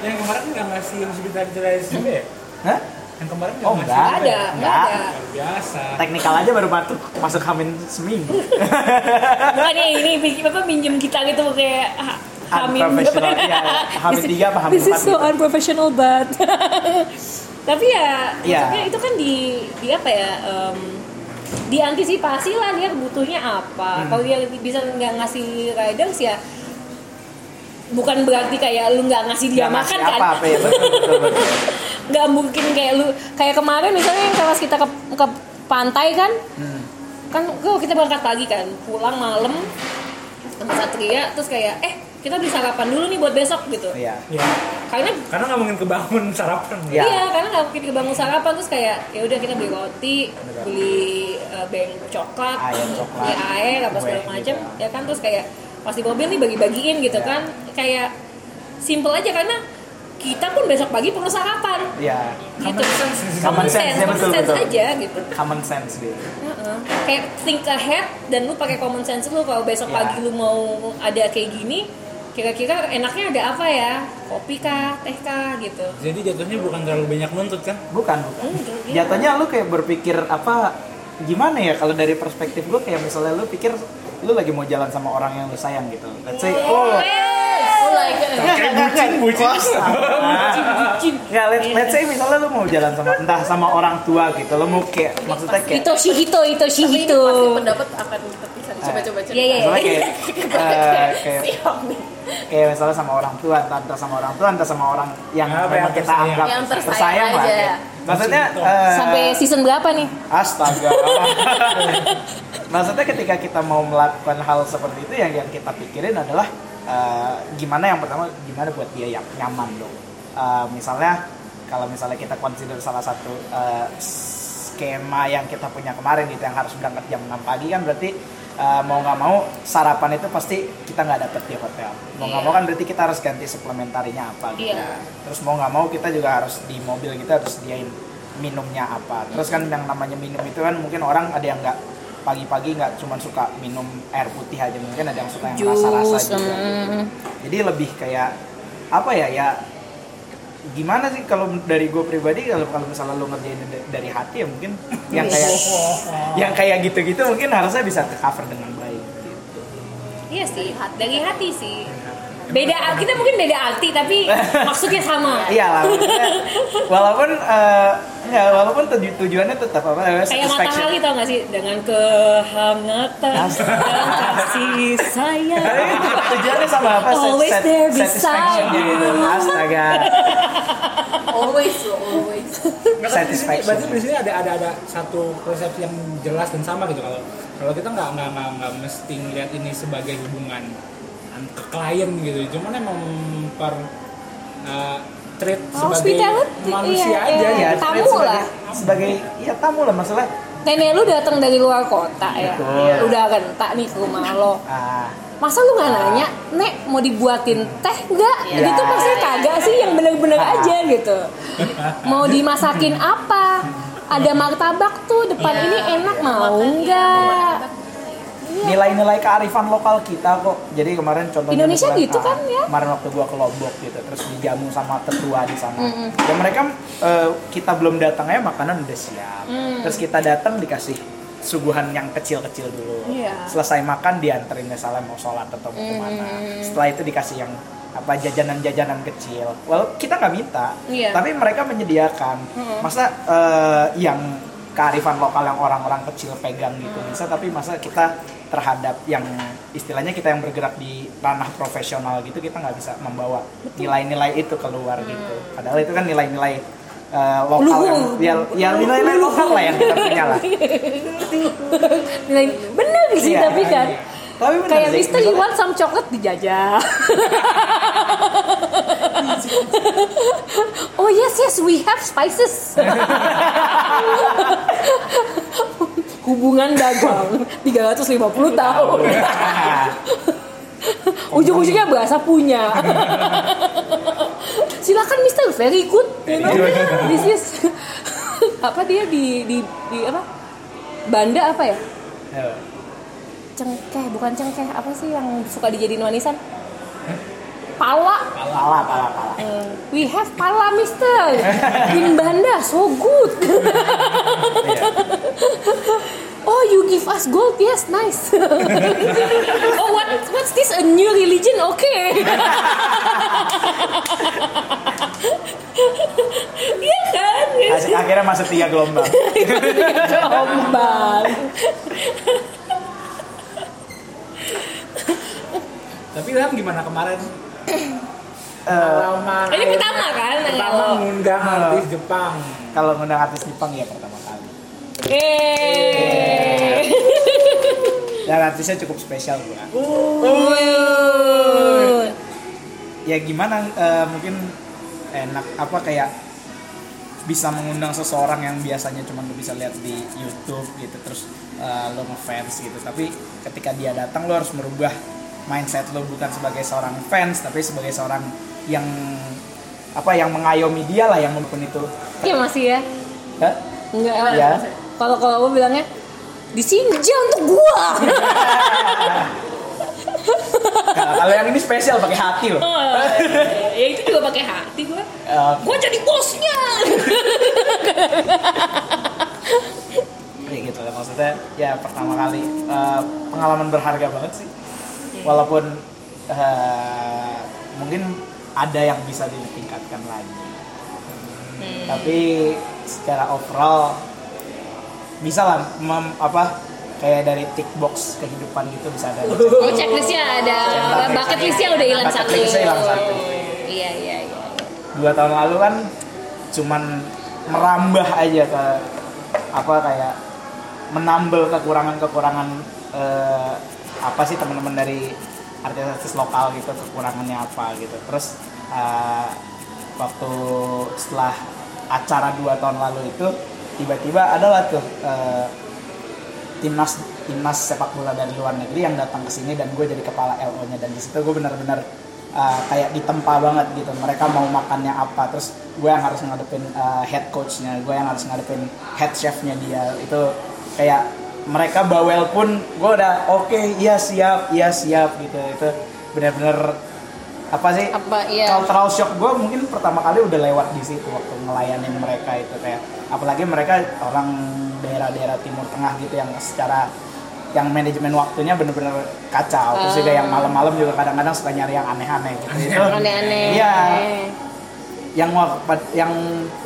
Ya Yang kemarin nggak ngasih hospitality riders juga ya? Hah? Yang kemarin Oh, nggak ada. ya? nggak ada. Biasa. teknikal aja baru masuk masuk hamin seminggu. Bukannya ini pi- apa minjem kita gitu kayak ha- Hamin Unprofessional, iya, Hamin This is- tiga apa Hamin This is empat so gitu. unprofessional but tapi ya maksudnya itu kan di di apa ya em, diantisipasi lah dia butuhnya apa. Hmm. kalau dia bisa nggak ngasih riders ya bukan berarti kayak lu nggak ngasih dia Nggak makan ngasih kan? apa apa ya betul betul betul nggak mungkin kayak lu kayak kemarin misalnya kalau kita ke, ke pantai kan Hmm. kan oh, kita berangkat pagi kan pulang malam sama Satria terus kayak eh kita beli sarapan dulu nih buat besok gitu iya Iya. karena Karena nggak mungkin kebangun sarapan. Iya. iya karena nggak mungkin kebangun sarapan terus kayak ya udah kita beli roti beli uh, beng coklat beli air apa segala kue macem gitu. ya kan terus kayak pas di mobil nih bagi-bagiin gitu Iya. kan kayak simple aja karena kita pun besok pagi perlu sarapan iya. Gitu. Common sense, common betul, sense betul. aja gitu. Common sense gitu Heeh. kayak think ahead dan lu pakai common sense lu. Kalau besok Ya. pagi lu mau ada kayak gini kira-kira enaknya ada apa ya? Kopi kah? Teh kah? Gitu. Jadi jatuhnya bukan terlalu banyak nuntut kan? bukan bukan. Iya. jatuhnya lu kayak berpikir apa gimana ya kalau dari perspektif gue kayak misalnya lu pikir lu lagi mau jalan sama orang yang lu sayang gitu. Let's say oh oh like Kayak bucin, bucin. Bucin. Ya, let, let's say misalnya lu mau jalan sama entah sama orang tua gitu, lu mau kayak maksudnya kayak itu si hito itu si Tapi ini hito pasti pendapat akan terpisah coba-coba cerita Iya, iya, iya. misalnya kayak eh, kayak misalnya sama orang tua, entah, sama orang tua, entah sama orang yang Apa memang yang kita tersayang. anggap Yang tersayang lah. Maksudnya eh, sampai season berapa nih astaga. Maksudnya ketika kita mau melakukan hal seperti itu yang yang kita pikirin adalah eh, gimana yang pertama gimana buat dia yang nyaman dong Eh, misalnya kalau misalnya kita consider salah satu eh, skema yang kita punya kemarin gitu yang harus berangkat jam 6 pagi kan berarti eh, mau nggak mau sarapan itu pasti kita nggak dapet di hotel mau nggak Iya. mau kan berarti kita harus ganti suplementarinya apa gitu Iya. terus mau nggak mau kita juga harus di mobil kita harus sediain minumnya apa terus kan yang namanya minum itu kan mungkin orang ada yang nggak pagi-pagi nggak cuma suka minum air putih aja mungkin ada yang suka yang rasa-rasa juga gitu. jadi lebih kayak apa ya ya gimana sih kalau dari gue pribadi kalau kalau misalnya lo ngerjain da- dari hati ya mungkin yang kayak yang kayak gitu-gitu mungkin harusnya bisa cover dengan baik gitu. Iya sih, dari hati sih. Beda kita mungkin beda arti tapi maksudnya sama. Iya lah, maksudnya, walaupun eh, ya walaupun tuju- tujuannya tetap apa eh, Kayak matahari tau gak sih dengan kehangatan dan kasih sayang. Tapi itu tujuannya sama apa? Set- Always set- there beside gitu. you. Astaga. always always Satisfaction. Berarti di sini ada ada ada satu persepsi yang jelas dan sama gitu kalau kalau kita nggak nggak nggak nggak mesti ngeliat ini sebagai hubungan an- ke klien gitu, cuman emang per uh, treat sebagai Hospitality, manusia iya, aja. iya. Ya. Tamu sebagai, lah. Sebagai ya tamu lah masalah. Nenek lu datang dari luar kota ya. Betul. Udah rentak nih ke rumah lo. Ah, Masa lu nggak nanya, Nek mau dibuatin teh nggak? Iya. Gitu pasti kagak sih yang bener-bener aja gitu. Mau dimasakin apa? Ada martabak tuh depan Iya, ini enak mau makan, nggak? Nilai-nilai kearifan lokal kita kok. Jadi kemarin contohnya Indonesia misalnya, gitu ah, kan, ya? Kemarin waktu gua ke Lombok gitu, terus dijamu sama tetua di sana. Dan mereka eh, kita belum datang ya makanan udah siap. Mm. Terus kita datang dikasih suguhan yang kecil-kecil dulu. Iya. Selesai makan dianterin misalnya mau sholat atau mau ke mana. Mm. Setelah itu dikasih yang apa jajanan-jajanan kecil. Well kita nggak minta, Iya. tapi mereka menyediakan. Masa eh, yang kearifan lokal yang orang-orang kecil pegang gitu bisa, tapi masa kita terhadap yang istilahnya kita yang bergerak di ranah profesional gitu kita nggak bisa membawa nilai-nilai itu keluar gitu. Padahal itu kan nilai-nilai eh, lokal yang ya, ya nilai-nilai lokal lah yang kita punya lah. Nilai bener sih Iya. tapi kan. Tapi bener Kayak Mister you misalnya- want some chocolate dijajah. oh yes yes we have spices. Hubungan dagang 350 tahun. Ujung-ujungnya berasa punya. Silakan Mister, very good. You know, this is apa dia di di, di apa? Banda apa ya? Ya. Cengkeh bukan cengkeh apa sih yang suka dijadiin wanisan? Pala. Pala, pala, pala. Eh, we have pala mister. In Banda so good. Oh you give us gold? Yes nice. Oh what what's this? A new religion? Okay. Iya kan? Akhirnya masuk tiga gelombang. Jombang. Tapi Ilham gimana kemarin? Eh, Pengalaman Ini pertama kan? Pertama ngundang artis Jepang. kalau ngundang artis Jepang ya pertama kali. Eh. Dan artisnya cukup spesial gua. Uh. Ya gimana eh, mungkin enak apa kayak bisa mengundang seseorang yang biasanya cuma bisa lihat di YouTube gitu terus eh, lo ngefans gitu tapi ketika dia datang lo harus merubah mindset lo bukan sebagai seorang fans tapi sebagai seorang yang apa yang mengayomi dia lah yang mungkin itu Iya masih ya? Hah? Enggak. Ya. Kalau kalau gue bilangnya di sini aja untuk gua. Nah, kalau yang ini spesial pakai hati loh Oh, ya itu juga pakai hati gua. Eh, Gua jadi bosnya. kayak gitu. Lah maksudnya ya pertama kali eh, pengalaman berharga banget sih. Walaupun eh, mungkin ada yang bisa ditingkatkan lagi. Tapi secara overall bisa lah mem- apa kayak dari tick box kehidupan gitu bisa ada. Oh checklistnya ada. Bucket listnya udah hilang Bucket satu. hilang satu. Iya iya iya. dua tahun lalu kan cuman merambah aja ke apa kayak menambal kekurangan-kekurangan eh, apa sih teman-teman dari artis-artis lokal gitu kekurangannya apa gitu. Terus uh, waktu setelah acara dua tahun lalu itu tiba-tiba adalah tuh uh, timnas timnas sepak bola dari luar negeri yang datang ke sini dan gue jadi kepala LO-nya dan di situ gue benar-benar uh, kayak ditempa banget gitu. Mereka mau makannya apa. Terus gue yang harus ngadepin uh, head coachnya gue yang harus ngadepin head chefnya dia. Itu kayak mereka bawel pun gue udah oke okay, iya siap iya siap gitu. Itu benar-benar apa sih Apa, iya. cultural shock gue mungkin pertama kali udah lewat di situ waktu ngelayanin mereka itu kayak apalagi mereka orang daerah-daerah timur tengah gitu yang secara yang manajemen waktunya bener-bener kacau. Terus juga yang malam-malam juga kadang-kadang suka nyari yang aneh-aneh gitu. Itu aneh-aneh. Iya. Yang yang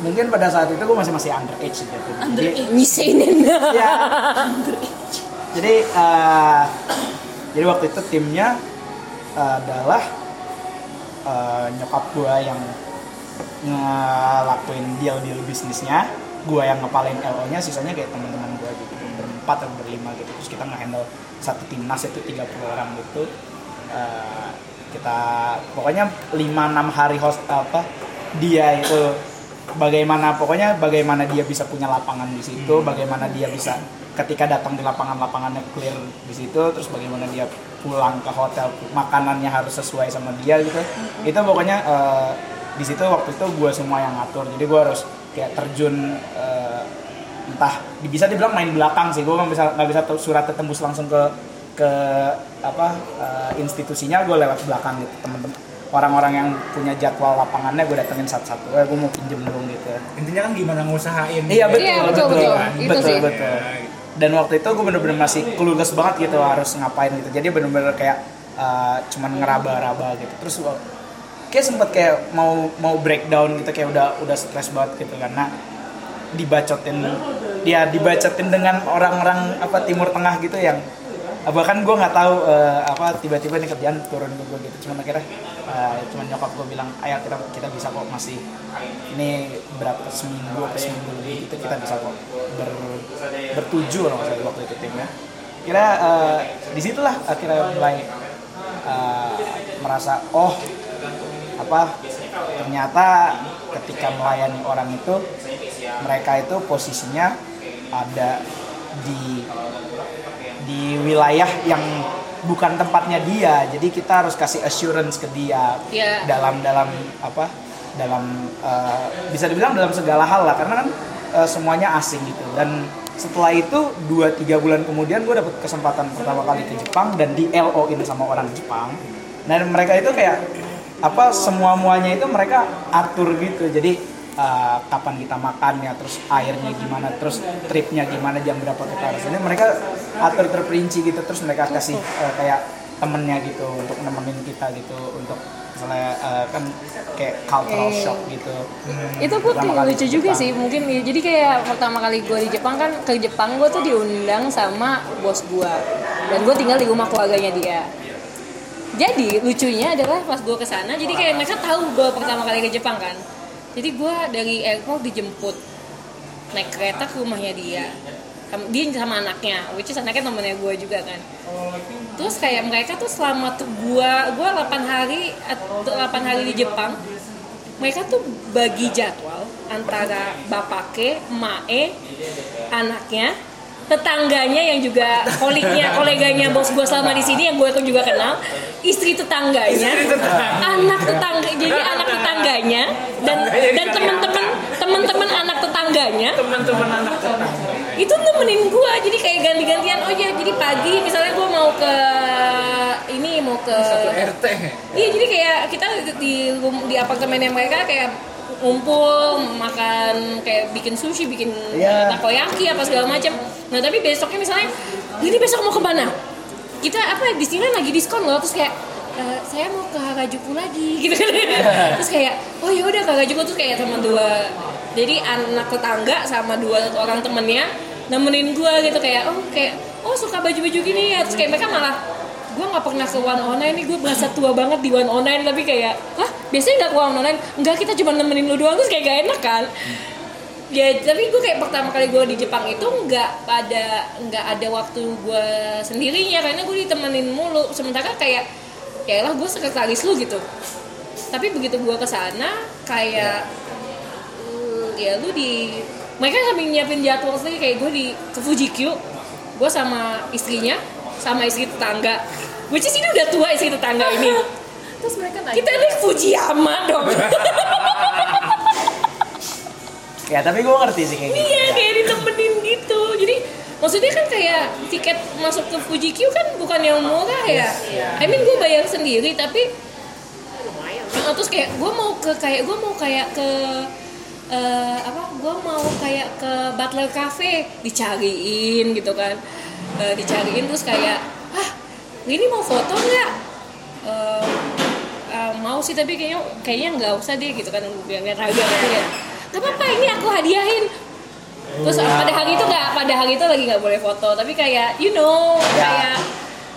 mungkin pada saat itu gue masih masih underage gitu. Jadi nyiseinin ya. Jadi eh, jadi waktu itu timnya eh, adalah eh, nyokap gua yang ngelakuin deal deal bisnisnya. Gua yang ngepalin LO nya sisanya kayak teman-teman gua gitu. Berempat atau berlima gitu. Terus kita nge-handle satu timnas itu 30 orang gitu. Eh, kita pokoknya 5-6 hari host apa dia itu bagaimana pokoknya bagaimana dia bisa punya lapangan di situ bagaimana dia bisa ketika datang di lapangan lapangannya clear di situ terus bagaimana dia pulang ke hotel makanannya harus sesuai sama dia gitu. Itu pokoknya eh, di situ waktu itu gue semua yang ngatur jadi gue harus kayak terjun eh, entah bisa dibilang main belakang sih gue nggak bisa nggak bisa surat tembus langsung ke ke apa eh, institusinya gue lewat belakang gitu temen-temen orang-orang yang punya jadwal lapangannya gue datengin satu-satu. Eh gue mau pinjem dong gitu. Intinya kan gimana ngusahain. Iya betul Iya, betul, betul. Itu betul. Sih. betul. Dan waktu itu gue bener-bener masih clueless banget gitu harus ngapain gitu. Jadi bener-bener kayak eh, cuman ngeraba-raba gitu. Terus gua- kayak sempet kayak mau mau breakdown gitu. Kayak udah udah stres banget gitu. Karena dibacotin dia dibacotin dengan orang-orang apa timur tengah gitu yang bahkan gue nggak tahu eh, apa tiba-tiba nih kerjaan turun ke gue gitu. Cuman akhirnya eh, cuman nyokap gue bilang ayo kita kita bisa kok masih ini berapa seminggu atau seminggu lebih itu kita bisa kok. Ber, kalau nggak salah waktu itu timnya. Kira eh, di situlah akhirnya mulai eh, merasa oh apa ternyata ketika melayani orang itu mereka itu posisinya ada di di wilayah yang bukan tempatnya dia jadi kita harus kasih assurance ke dia. Iya. dalam dalam apa dalam eh, bisa dibilang dalam segala hal lah karena kan eh, semuanya asing gitu. Dan setelah itu 2-3 bulan kemudian gue dapet kesempatan pertama kali ke Jepang dan di LO in sama orang Jepang. Dan mereka itu kayak apa semua muanya itu mereka atur gitu. Jadi uh, kapan kita makannya terus airnya gimana terus tripnya gimana jam berapa kita harus ini mereka atur terperinci gitu terus mereka kasih uh, kayak temennya gitu untuk nemenin kita gitu untuk misalnya uh, kan kayak cultural Eh. shock gitu itu gue kayak lucu juga Jepang. sih mungkin ya. jadi kayak pertama kali gue di Jepang kan ke Jepang gue tuh diundang sama bos gue dan gue tinggal di rumah keluarganya dia jadi lucunya adalah pas gue ke sana jadi kayak mereka tahu gue pertama kali ke Jepang kan jadi gue dari airport dijemput. Naik kereta ke rumahnya dia. Dia sama anaknya which is anaknya temennya gue juga kan. Terus kayak mereka tuh selama tuh gua gua 8 hari atau 8 hari di Jepang. Mereka tuh bagi jadwal antara bapake, mae, anaknya, tetangganya yang juga koliknya, koleganya bos gua selama di sini yang gue juga kenal, istri tetangganya, anak tetangga, jadi anak tetangganya dan dan teman-teman teman-teman anak tetangganya. Teman-teman anak tetangga. Itu nemenin gua jadi kayak ganti-gantian. Oh ya jadi pagi misalnya gua mau ke ini mau ke satu RT iya jadi kayak kita di di apartemennya mereka kayak ngumpul makan kayak bikin sushi bikin Iya. takoyaki apa segala macam. Nah tapi besoknya misalnya ini besok mau ke mana? Kita apa di sini lagi diskon loh terus kayak "Eh, saya mau ke Harajuku lagi gitu kan. Terus kayak oh ya udah ke Harajuku terus kayak sama dua jadi anak tetangga sama dua orang temennya nemenin gua gitu kayak oh kayak oh suka baju-baju gini ya terus kayak mereka malah gue nggak pernah ke one online nih gue berasa tua banget di one online tapi kayak hah? Biasanya nggak ke one online? Enggak kita cuma nemenin lu doang terus kayak gak enak kan? Ya tapi gue kayak pertama kali gue di Jepang itu nggak pada nggak ada waktu gue sendirinya karena gue ditemenin mulu. Sementara kayak ya lah gue sekretaris lu gitu. Tapi begitu gue ke sana kayak eh, ya lu di mereka sambil nyiapin jadwal sendiri kayak gue di ke Fuji Q gue sama istrinya sama istri tetangga. Which is ini udah tua istri tetangga ini. Terus mereka nanya. Kita naik Fujiyama dong. Ya tapi gue ngerti sih kayak gitu. Iya ya. kayak ditemenin gitu. Jadi maksudnya kan kayak tiket masuk ke Fuji Q kan bukan yang murah ya. Iya. I mean gue bayar sendiri tapi lumayan. Nah, terus kayak gue mau ke kayak gue mau kayak ke eh, apa gue mau kayak ke Butler Cafe dicariin gitu kan Eh, dicariin terus kayak ah ini mau foto nggak? Eh, eh, mau sih tapi kayaknya kayaknya nggak usah deh gitu kan biar raga gitu ya nggak apa-apa ini aku hadiahin. Terus pada hari itu nggak pada hari itu lagi nggak boleh foto tapi kayak you know Ya. kayak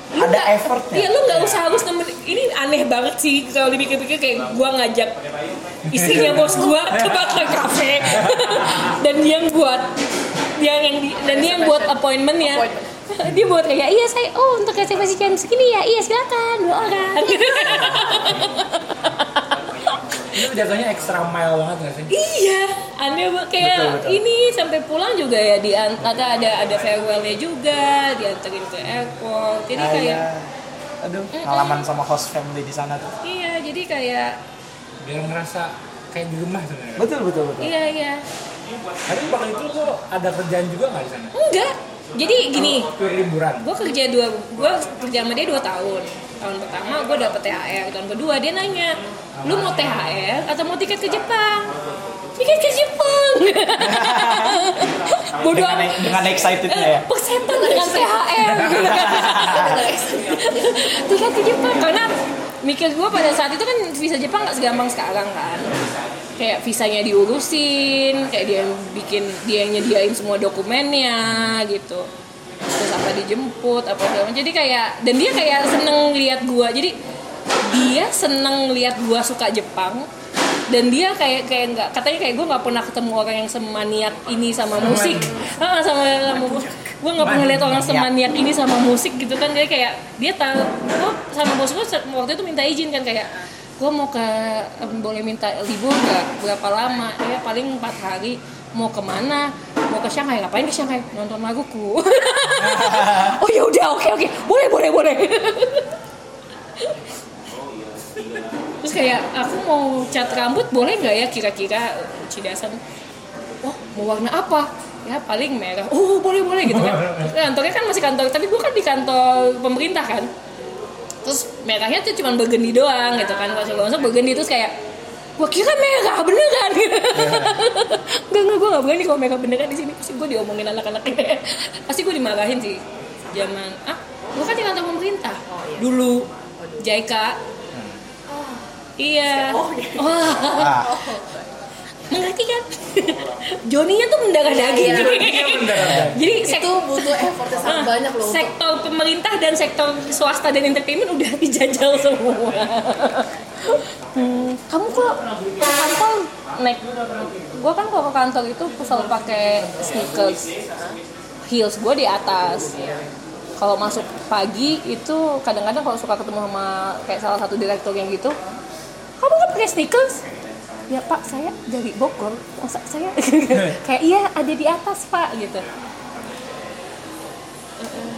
lu Ada nggak- effortnya. Iya lu nggak usah harus nemenin ini aneh banget sih kalau dipikir-pikir kayak gua ngajak istrinya bos gua ke Cafe dan dia yang buat dia yang di, dan dia yang buat appointmentnya dia buat kayak iya saya oh untuk reservasi jam segini ya iya silakan dua orang Itu jatuhnya extra mile banget gak sih? iya aneh banget kayak Betul, betul. ini sampai pulang juga ya di ada ada ada farewellnya juga dianterin ke airport jadi Ah, kayak iya. aduh pengalaman sama host family di sana tuh iya jadi kayak Biar ngerasa kayak di rumah sebenarnya. betul betul betul iya iya Tapi waktu itu lo ada kerjaan juga nggak di sana? enggak jadi gini gue kerja dua gue kerja sama dia dua tahun. Tahun pertama gue dapet THR tahun kedua dia nanya lu mau THR atau mau tiket ke Jepang? Tiket ke Jepang. Bodoh dengan, amat. dengan excitednya ya? Persetan dengan THR tiket ke Jepang. Karena mikir gue pada saat itu kan visa Jepang nggak segampang sekarang kan kayak visanya diurusin kayak dia yang bikin dia yang nyediain semua dokumennya gitu. Terus apa dijemput apa segala jadi kayak dan dia kayak seneng lihat gua. Jadi dia seneng lihat gua suka Jepang dan dia kayak kayak nggak katanya kayak gue nggak pernah ketemu orang yang semaniak ini sama musik. Ah, sama sama gue nggak pernah lihat orang semaniak ini sama musik gitu kan. Dia kayak dia tahu gue sama bos gue waktu itu minta izin kan kayak gue mau ke boleh minta libur nggak? Berapa lama? Ya paling empat hari. Mau ke mana mau ke Shanghai. Ngapain ke Shanghai? Nonton laguku. Oh ya udah. Oke oke. Boleh boleh boleh. Terus kayak aku mau cat rambut boleh nggak ya? Kira-kira cidasan. Wah mau warna apa? Ya paling merah. Oh boleh boleh gitu kan. Terus kantornya kan masih kantor. Tapi gue kan di kantor pemerintah kan terus merahnya tuh cuma burgundy doang gitu kan. Pas gue masuk burgundy terus kayak gue kira merah beneran. Gitu Enggak, enggak, gue gak berani kalau merah beneran di sini. Pasti gue diomongin anak-anak. Pasti gue dimarahin sih. Zaman, ah, gue kan di kantor pemerintah. Dulu, Jaika Iya. Oh, iya. Wah, ah, mengerti kan? Joninya tuh mendarah daging Iya, Jadi sek- itu butuh effort yang sangat Ah, banyak loh untuk sektor pemerintah dan sektor swasta dan entertainment udah dijajal semua. Hmm, kamu kok ke kantor naik? Gue kan kalau ke kantor itu selalu pakai sneakers, heels gue di atas. Kalau masuk pagi itu kadang-kadang kalau suka ketemu sama kayak salah satu direktur yang gitu, kamu nggak pakai sneakers? Ya pak, saya dari Bogor, masa saya. Kayak iya ada di atas pak gitu.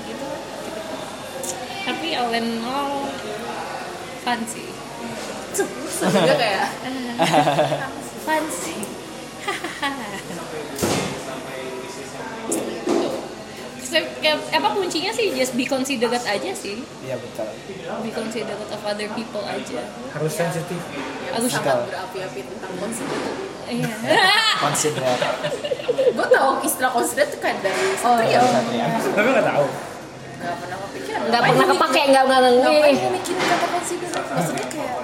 gitu tapi all in all fun sih. Juga kayak. Fun sih apa kuncinya sih just be considerate aja sih? Iya betul. Be considerate of other people aja. Harus sensitif. Harus sangat berapi-api tentang consider iya. Consider gue tau istilah consider tuh kan dari oh iya. Tapi nggak tahu. nggak pernah kepikiran. Nggak pernah kepake nggak nggak ngapain nggak gue mikirin kata consider maksudnya kayak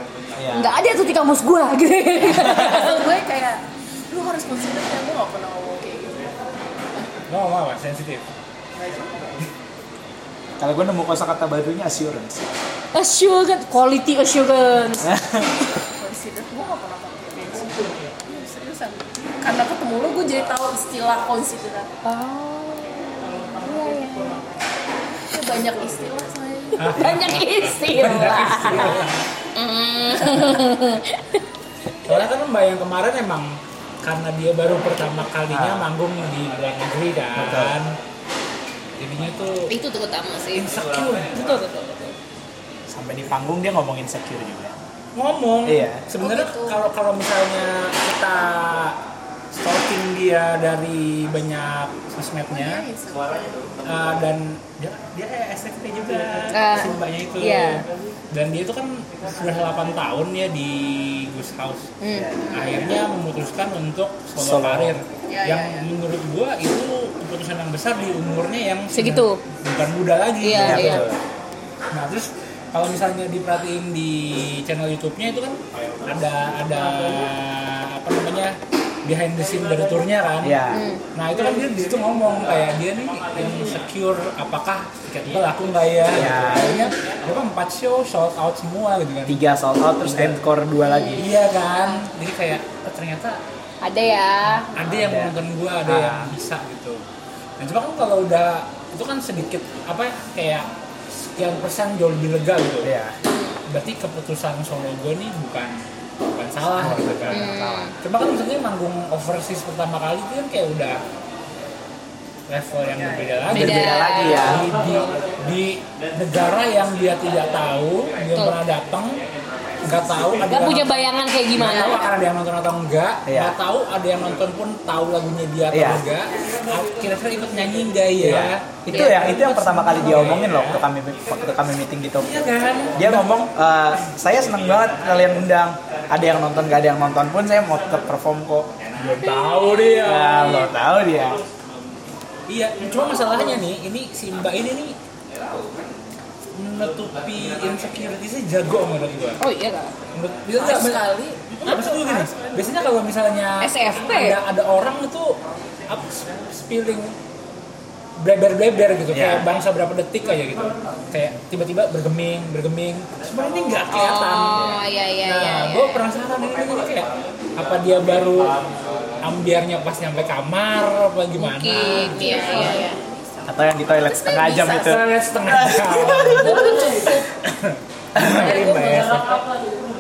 iya. Nggak ada tuh di kamus gua. Gitu gue kayak lu harus consider ya gue gak pernah ngomong kayak gitu. Mau mau apa? Sensitif. Kalau gue nemu kosakata barunya assurance. Assurance quality assurance. Iya, seriusan karena ketemu lu gue jadi tahu istilah consider. Oh iya iya Ya, banyak istilah saya banyak istilah. Soalnya kan Mbak yang kemarin emang karena dia baru pertama kalinya Ah. manggung di luar negeri kan. Jadinya tuh itu terutama sih insecure. betul betul betul Sampai di panggung dia ngomongin secure juga. Ngomong. Iya. Sebenarnya Oh, gitu. kalau kalau misalnya kita stalking dia dari banyak sosmednya uh, dan dia dia SFP juga Ah, si mbaknya itu. iya. Dan dia itu kan sudah 8 tahun ya di Gus House. Hmm. akhirnya memutuskan untuk solo, Solo. karir Ya, yang ya, ya. menurut gua itu keputusan yang besar di umurnya yang Segitu. sudah bukan muda lagi Iya, gitu. iya. nah terus kalau misalnya diperhatiin di channel YouTube-nya itu kan ada ada apa namanya behind the scene dari turnya kan Iya. Hmm. nah itu kan dia di situ ngomong kayak dia nih yang secure apakah tiket gue laku nggak ya Iya. akhirnya dia kan empat show sold out semua gitu kan Tiga sold out terus encore dua lagi. Iya kan, jadi kayak oh, ternyata ada ya ada yang Ada. nonton gua, ada Ah. yang bisa gitu. Nah cuma kan kalau udah itu kan sedikit apa ya, kayak sekian persen jauh lebih lega gitu. Iya. Berarti keputusan solo gua nih bukan bukan salah gitu kan. Hmm. Cuma kan maksudnya manggung overseas pertama kali itu kan kayak udah level yang berbeda lagi. Beda. Beda lagi ya. Di, di, di negara yang dia tidak tahu, dia pernah datang, nggak tahu ada Gak yang punya nonton- bayangan kayak Nggak gimana tahu akan ada yang nonton atau enggak, Iya. nggak tahu ada yang nonton pun tahu lagunya dia atau Iya. enggak. Ah, Kira-kira ikut nyanyi enggak ya? Iya. Itu Iya. yang itu yang pertama kali dia omongin loh waktu kami waktu kami meeting di Tokyo. Iya kan? Dia ngomong, "Eh, saya seneng banget kalian undang. Ada yang nonton, gak ada yang nonton pun saya mau tetap perform kok. Belum tahu dia. Nah, lo tahu dia. Iya, cuma masalahnya nih, ini si Mbak ini nih menutupi insecurity sih jago menurut gua. oh iya kan Menurut bisa nggak? sekali Maksud gue gini, biasanya kalau misalnya SFP. ada ada orang itu up spilling bleber-bleber gitu Iya. kayak bangsa berapa detik aja gitu kayak tiba-tiba bergeming bergeming sebenarnya ini nggak kelihatan oh iya iya nah iya iya. gue penasaran ini, ini kayak apa dia baru ambiarnya pas nyampe kamar apa gimana mungkin iya iya iya Atau yang di toilet setengah jam itu. Toilet setengah jam.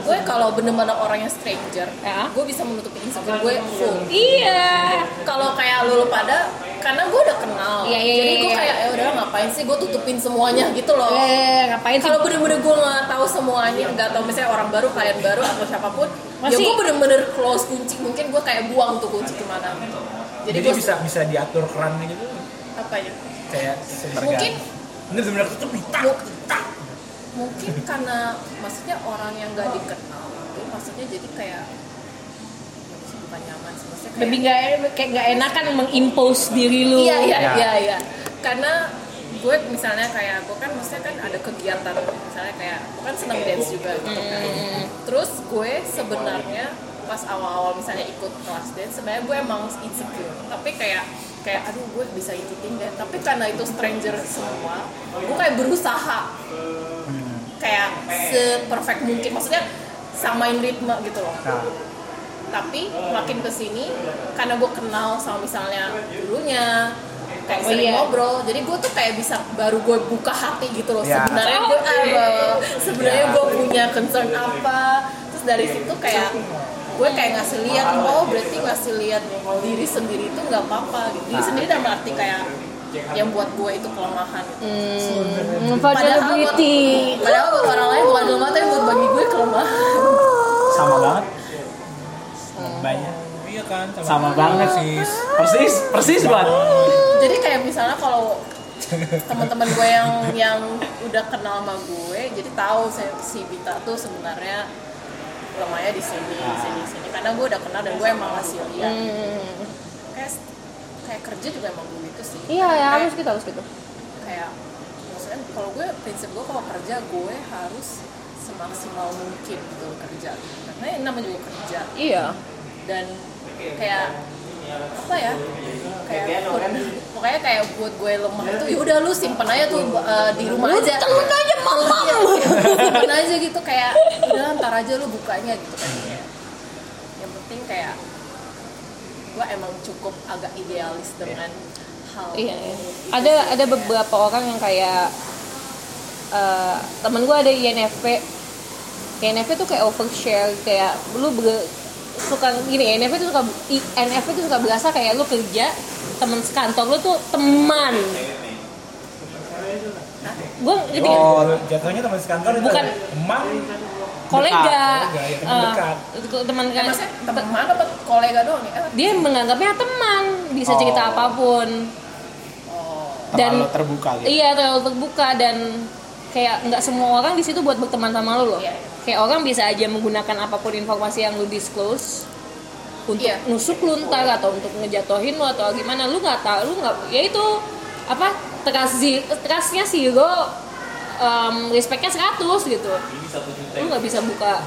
Gue kalau bener-bener orang yang stranger Ya. gue bisa menutupi insecure gue full. Iya. Kalau kayak lu, pada karena gue udah kenal. Iya, iya, jadi iya, gue iya. kayak ya udah ngapain sih gue tutupin semuanya? Gitu loh. Eh ngapain sih? Kalau bener-bener gue nggak tahu semuanya nggak tahu misalnya orang baru klien baru atau siapa pun ya Masih- gue bener-bener close kunci. Mungkin gue kayak buang tuh kunci ke mana. Jadi, jadi gue bisa bisa diatur kerannya gitu. Apa ya kayak mungkin ini benar-benar tutup tak mungkin karena maksudnya orang yang nggak dikenal itu maksudnya jadi kayak bukan nyaman sih maksudnya kayak lebih nggak kayak nggak enak kan mengimpose diri lu Iya iya Ya. iya iya. Karena gue misalnya kayak gue kan maksudnya kan ada kegiatan misalnya kayak gue kan seneng dance juga gitu kan. Terus gue sebenarnya pas awal-awal misalnya ikut kelas dance sebenarnya gue emang insecure tapi kayak kayak aduh gue bisa ikutin deh. Tapi karena itu stranger semua gue kayak berusaha. Kayak seperfect mungkin maksudnya samain ritme gitu loh. Nah, tapi makin ke sini karena gue kenal sama misalnya dulunya kayak Oh, sering iya. ngobrol jadi gue tuh kayak bisa baru gue buka hati gitu loh Ya. sebenarnya gue eh, sebenarnya gue punya concern apa? Terus dari situ kayak gue kayak ngasih lihat oh berarti ngasih lihat diri sendiri itu nggak apa-apa gitu diri sendiri dalam arti kayak yang buat gue itu kelemahan gitu. hmm, Padahal buat, padahal buat orang lain bukan kelemahan tapi buat bagi gue kelemahan sama banget. Banyak. iya kan Sama banget sih Persis, persis banget. jadi kayak misalnya kalau teman-teman gue yang yang udah kenal sama gue jadi tahu si, si Bita tuh sebenarnya lemahnya di sini di sini di sini. Karena gue udah kenal dan gue emang ngasih lihat. Hmm. kayak kayak kerja juga emang begitu sih. Iya ya harus gitu harus gitu. kayak maksudnya kalau gue prinsip gue kalau kerja gue harus semaksimal mungkin gitu kerja. Karena ini namanya juga kerja. Iya. Dan kayak apa ya? Kayak pokoknya kayak buat gue lemah itu ya udah lu simpen aja tuh uh, di rumah aja. temen aja mamam simpen aja gitu kayak udah ntar aja lu bukanya gitu kan. Yang penting kayak gue emang cukup agak idealis dengan hal Iya, iya. Ada ada beberapa orang yang kayak eh, temen gue ada INFP INFP tuh kayak overshare kayak lu suka gini INFP tuh suka INFP tuh suka berasa kayak lu kerja temen sekantor lu tuh teman gue nggak? Oh, jatuhnya teman sekantor itu Bukan. teman kolega ya, teman teman kan teman apa kolega doang nih? Eh, dia menganggapnya teman bisa cerita Oh. apa pun oh. Dan- terlalu terbuka gitu. iya terlalu terbuka dan kayak nggak semua orang di situ buat berteman sama lu loh Iya. Kayak orang bisa aja menggunakan apa pun informasi yang lu disclose untuk Iya. nusuk lu ntar atau untuk ngejatohin lu atau gimana lu nggak tahu lu nggak ya itu apa trust trustnya zero um, respectnya 100 gitu lu nggak bisa buka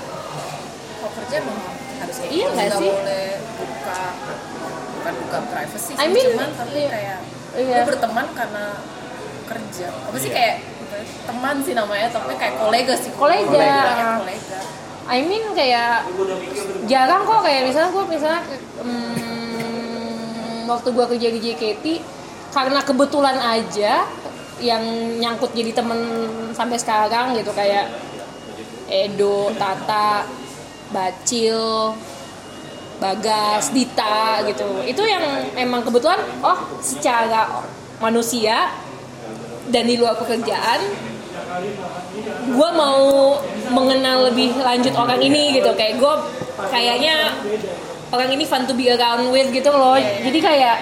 Kalau kerja emang harus kayak Iya nggak sih? boleh buka bukan buka privacy sih, I mean, cuman tapi iya. kayak Iya. lu berteman karena kerja. Apa sih Iya. kayak teman sih namanya, tapi kayak kolega sih. Kolega. Kolega. I mean kayak jarang kok kayak misalnya gue misalnya hmm, waktu gue kerja di JKT karena kebetulan aja yang nyangkut jadi temen sampai sekarang gitu kayak Edo, Tata, Bacil, Bagas, Dita gitu. Itu yang emang kebetulan oh secara manusia dan di luar pekerjaan gue mau mengenal lebih lanjut orang ini gitu. Kayak gue kayaknya orang ini fun to be around with gitu loh. Jadi kayak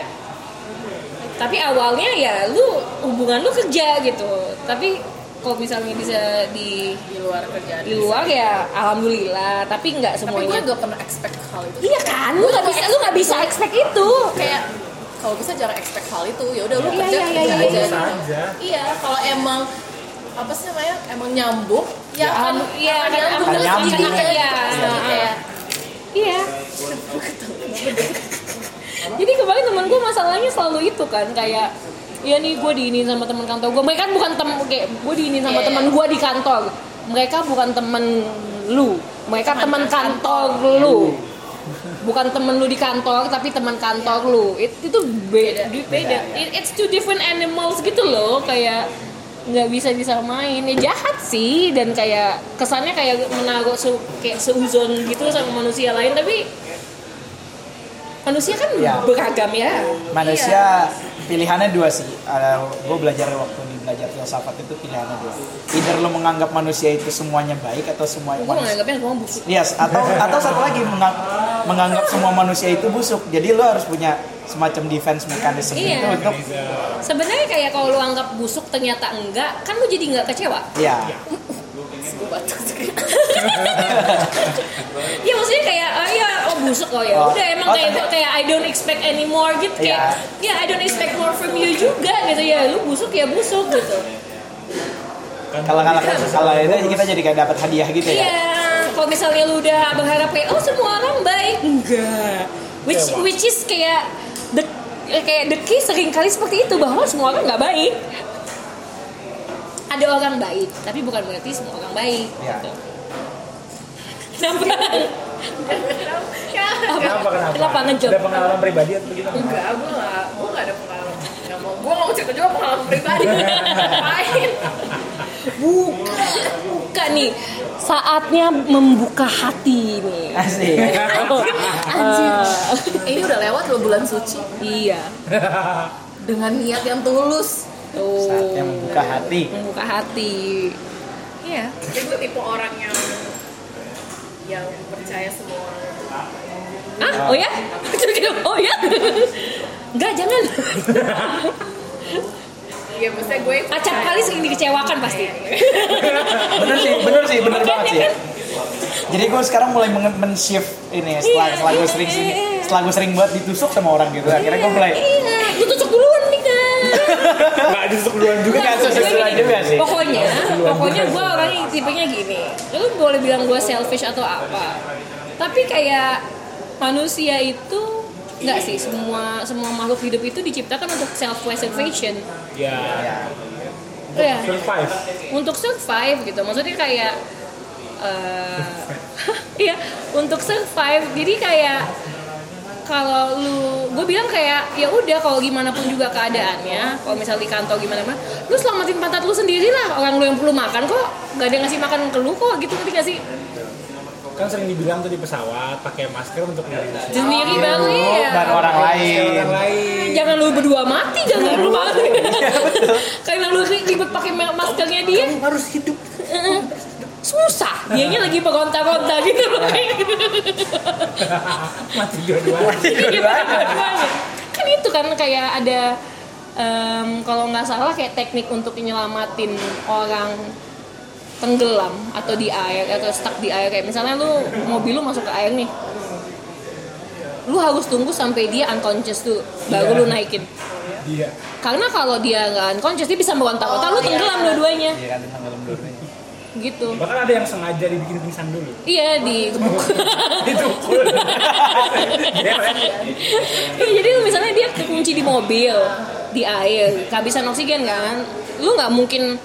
tapi awalnya ya lu hubungan lu kerja gitu. Tapi kalau misalnya bisa di di luar kerjaan. di luar ya alhamdulillah tapi nggak Tapi gue semuanya. gak pernah expect hal itu. iya kan? Lu nggak bisa lu nggak bisa expect itu. Kayak kalau bisa jangan expect hal itu. Ya udah lu Iya, kerja iya, kerja iya, aja. iya. gitu. aja. Iya, kalau emang apa sih namanya emang nyambung ya, Ya, kan iya, akan akan- nyambung akan nyambung. Iya. gitu. Jadi kayak Iya. Jadi kemarin teman gue masalahnya selalu itu kan kayak ya nih gue diinin sama teman kantor gue. Mereka bukan tem kayak gue diinin sama Iya, teman iya. gue di kantor. Mereka bukan temen lu. Mereka teman Teman kantor lu. Bukan temen lu di kantor tapi teman kantor lu. It- itu beda. Beda. beda. It- it's two different animals gitu loh kayak nggak bisa disamain ya jahat sih dan kayak kesannya kayak menaruh su, kayak seuzon gitu sama manusia lain tapi manusia kan Ya. beragam ya manusia pilihannya dua sih gue belajar waktu di belajar filsafat itu pilihannya dua either lo menganggap manusia itu semuanya baik atau semuanya gue menganggapnya semua busuk Yes, atau atau satu lagi mengang- menganggap semua manusia itu busuk. Jadi lo harus punya semacam defense mechanism Iya. itu untuk sebenarnya kayak kalau lu anggap busuk ternyata enggak kan lu jadi nggak kecewa ya sih. ya maksudnya kayak oh ya oh busuk oh ya Oh. udah emang Oh, kayak kayak I don't expect anymore gitu kayak ya I don't expect more from you juga gitu ya lu busuk ya busuk gitu kalau kalau kalau itu kita jadi kayak dapat hadiah gitu ya. Iya, kalau misalnya lu udah berharap kayak oh semua orang baik, enggak. Which Coba. which is kayak the eh, kayak the key sering kali seperti itu bahwa semua orang nggak baik. Ada orang baik, tapi bukan berarti semua orang baik. Iya. Gitu. Kenapa? Kenapa kenapa? Kenapa ngejok? Ada pengalaman pribadi atau begitu? Enggak, gue gak, gue gak ada pengalaman Gak mau, gue mau cerita juga pengalaman pribadi Ngapain? Buka, buka nih. Saatnya membuka hati nih. Asik. Anjir Ini udah lewat loh bulan suci Iya. Dengan niat yang tulus Tuh. Saatnya membuka hati. Membuka hati. Iya. Jadi gue tipe orang yang Yang percaya semua orang Ah, oh ya? Oh ya? Enggak, jangan. Iya, maksudnya gue Acap kali sering dikecewakan pasti. Bener sih, bener sih, bener banget sih. ya. Jadi gue sekarang mulai men- men-shift ini setelah Iya, setelah gue iya, sering iya, iya. setelah gue sering banget ditusuk sama orang gitu. Akhirnya gue mulai Iya, lu tusuk duluan nih kan. Nggak ditusuk duluan juga. Nggak tusuk duluan juga sih. Pokoknya, pokoknya gue orangnya tipenya gini. Lu boleh bilang gue selfish atau apa. Tapi kayak manusia itu nggak sih semua semua makhluk hidup itu diciptakan untuk self preservation. Ya. ya Ya. Survive. untuk survive gitu maksudnya kayak eh iya untuk survive jadi kayak kalau lu gue bilang kayak ya udah kalau gimana pun juga keadaannya kalau misal di kantor gimana mah lu selamatin pantat lu sendiri lah orang lu yang perlu makan kok gak ada yang ngasih makan ke lu kok gitu ngerti gak sih? Kan sering dibilang tuh di pesawat pakai masker untuk diri sendiri. Oh, ya dan orang lain. orang lain. jangan lu berdua mati jangan lu mati. Karena lu ribet pakai ma- maskernya dia. Kamu harus hidup susah. Dianya lagi peronta-ronta gitu. Loh mati dua-duanya. Iya, dua-duanya. kan itu kan kayak ada em, kalau nggak salah kayak teknik untuk nyelamatin orang tenggelam atau di air atau stuck di air. Kayak misalnya lu mobil lu masuk ke air nih. Lu harus tunggu sampai dia unconscious dulu baru lu naikin. Dia karena kalau dia nggak unconscious dia bisa meronta-ronta lu tenggelam dua-duanya. Iya tenggelam dulu. Gitu. Bahkan ada yang sengaja dibikin pingsan dulu. Iya di ditukul Iya, jadi lu misalnya dia kekunci di mobil di air kehabisan oksigen kan lu nggak mungkin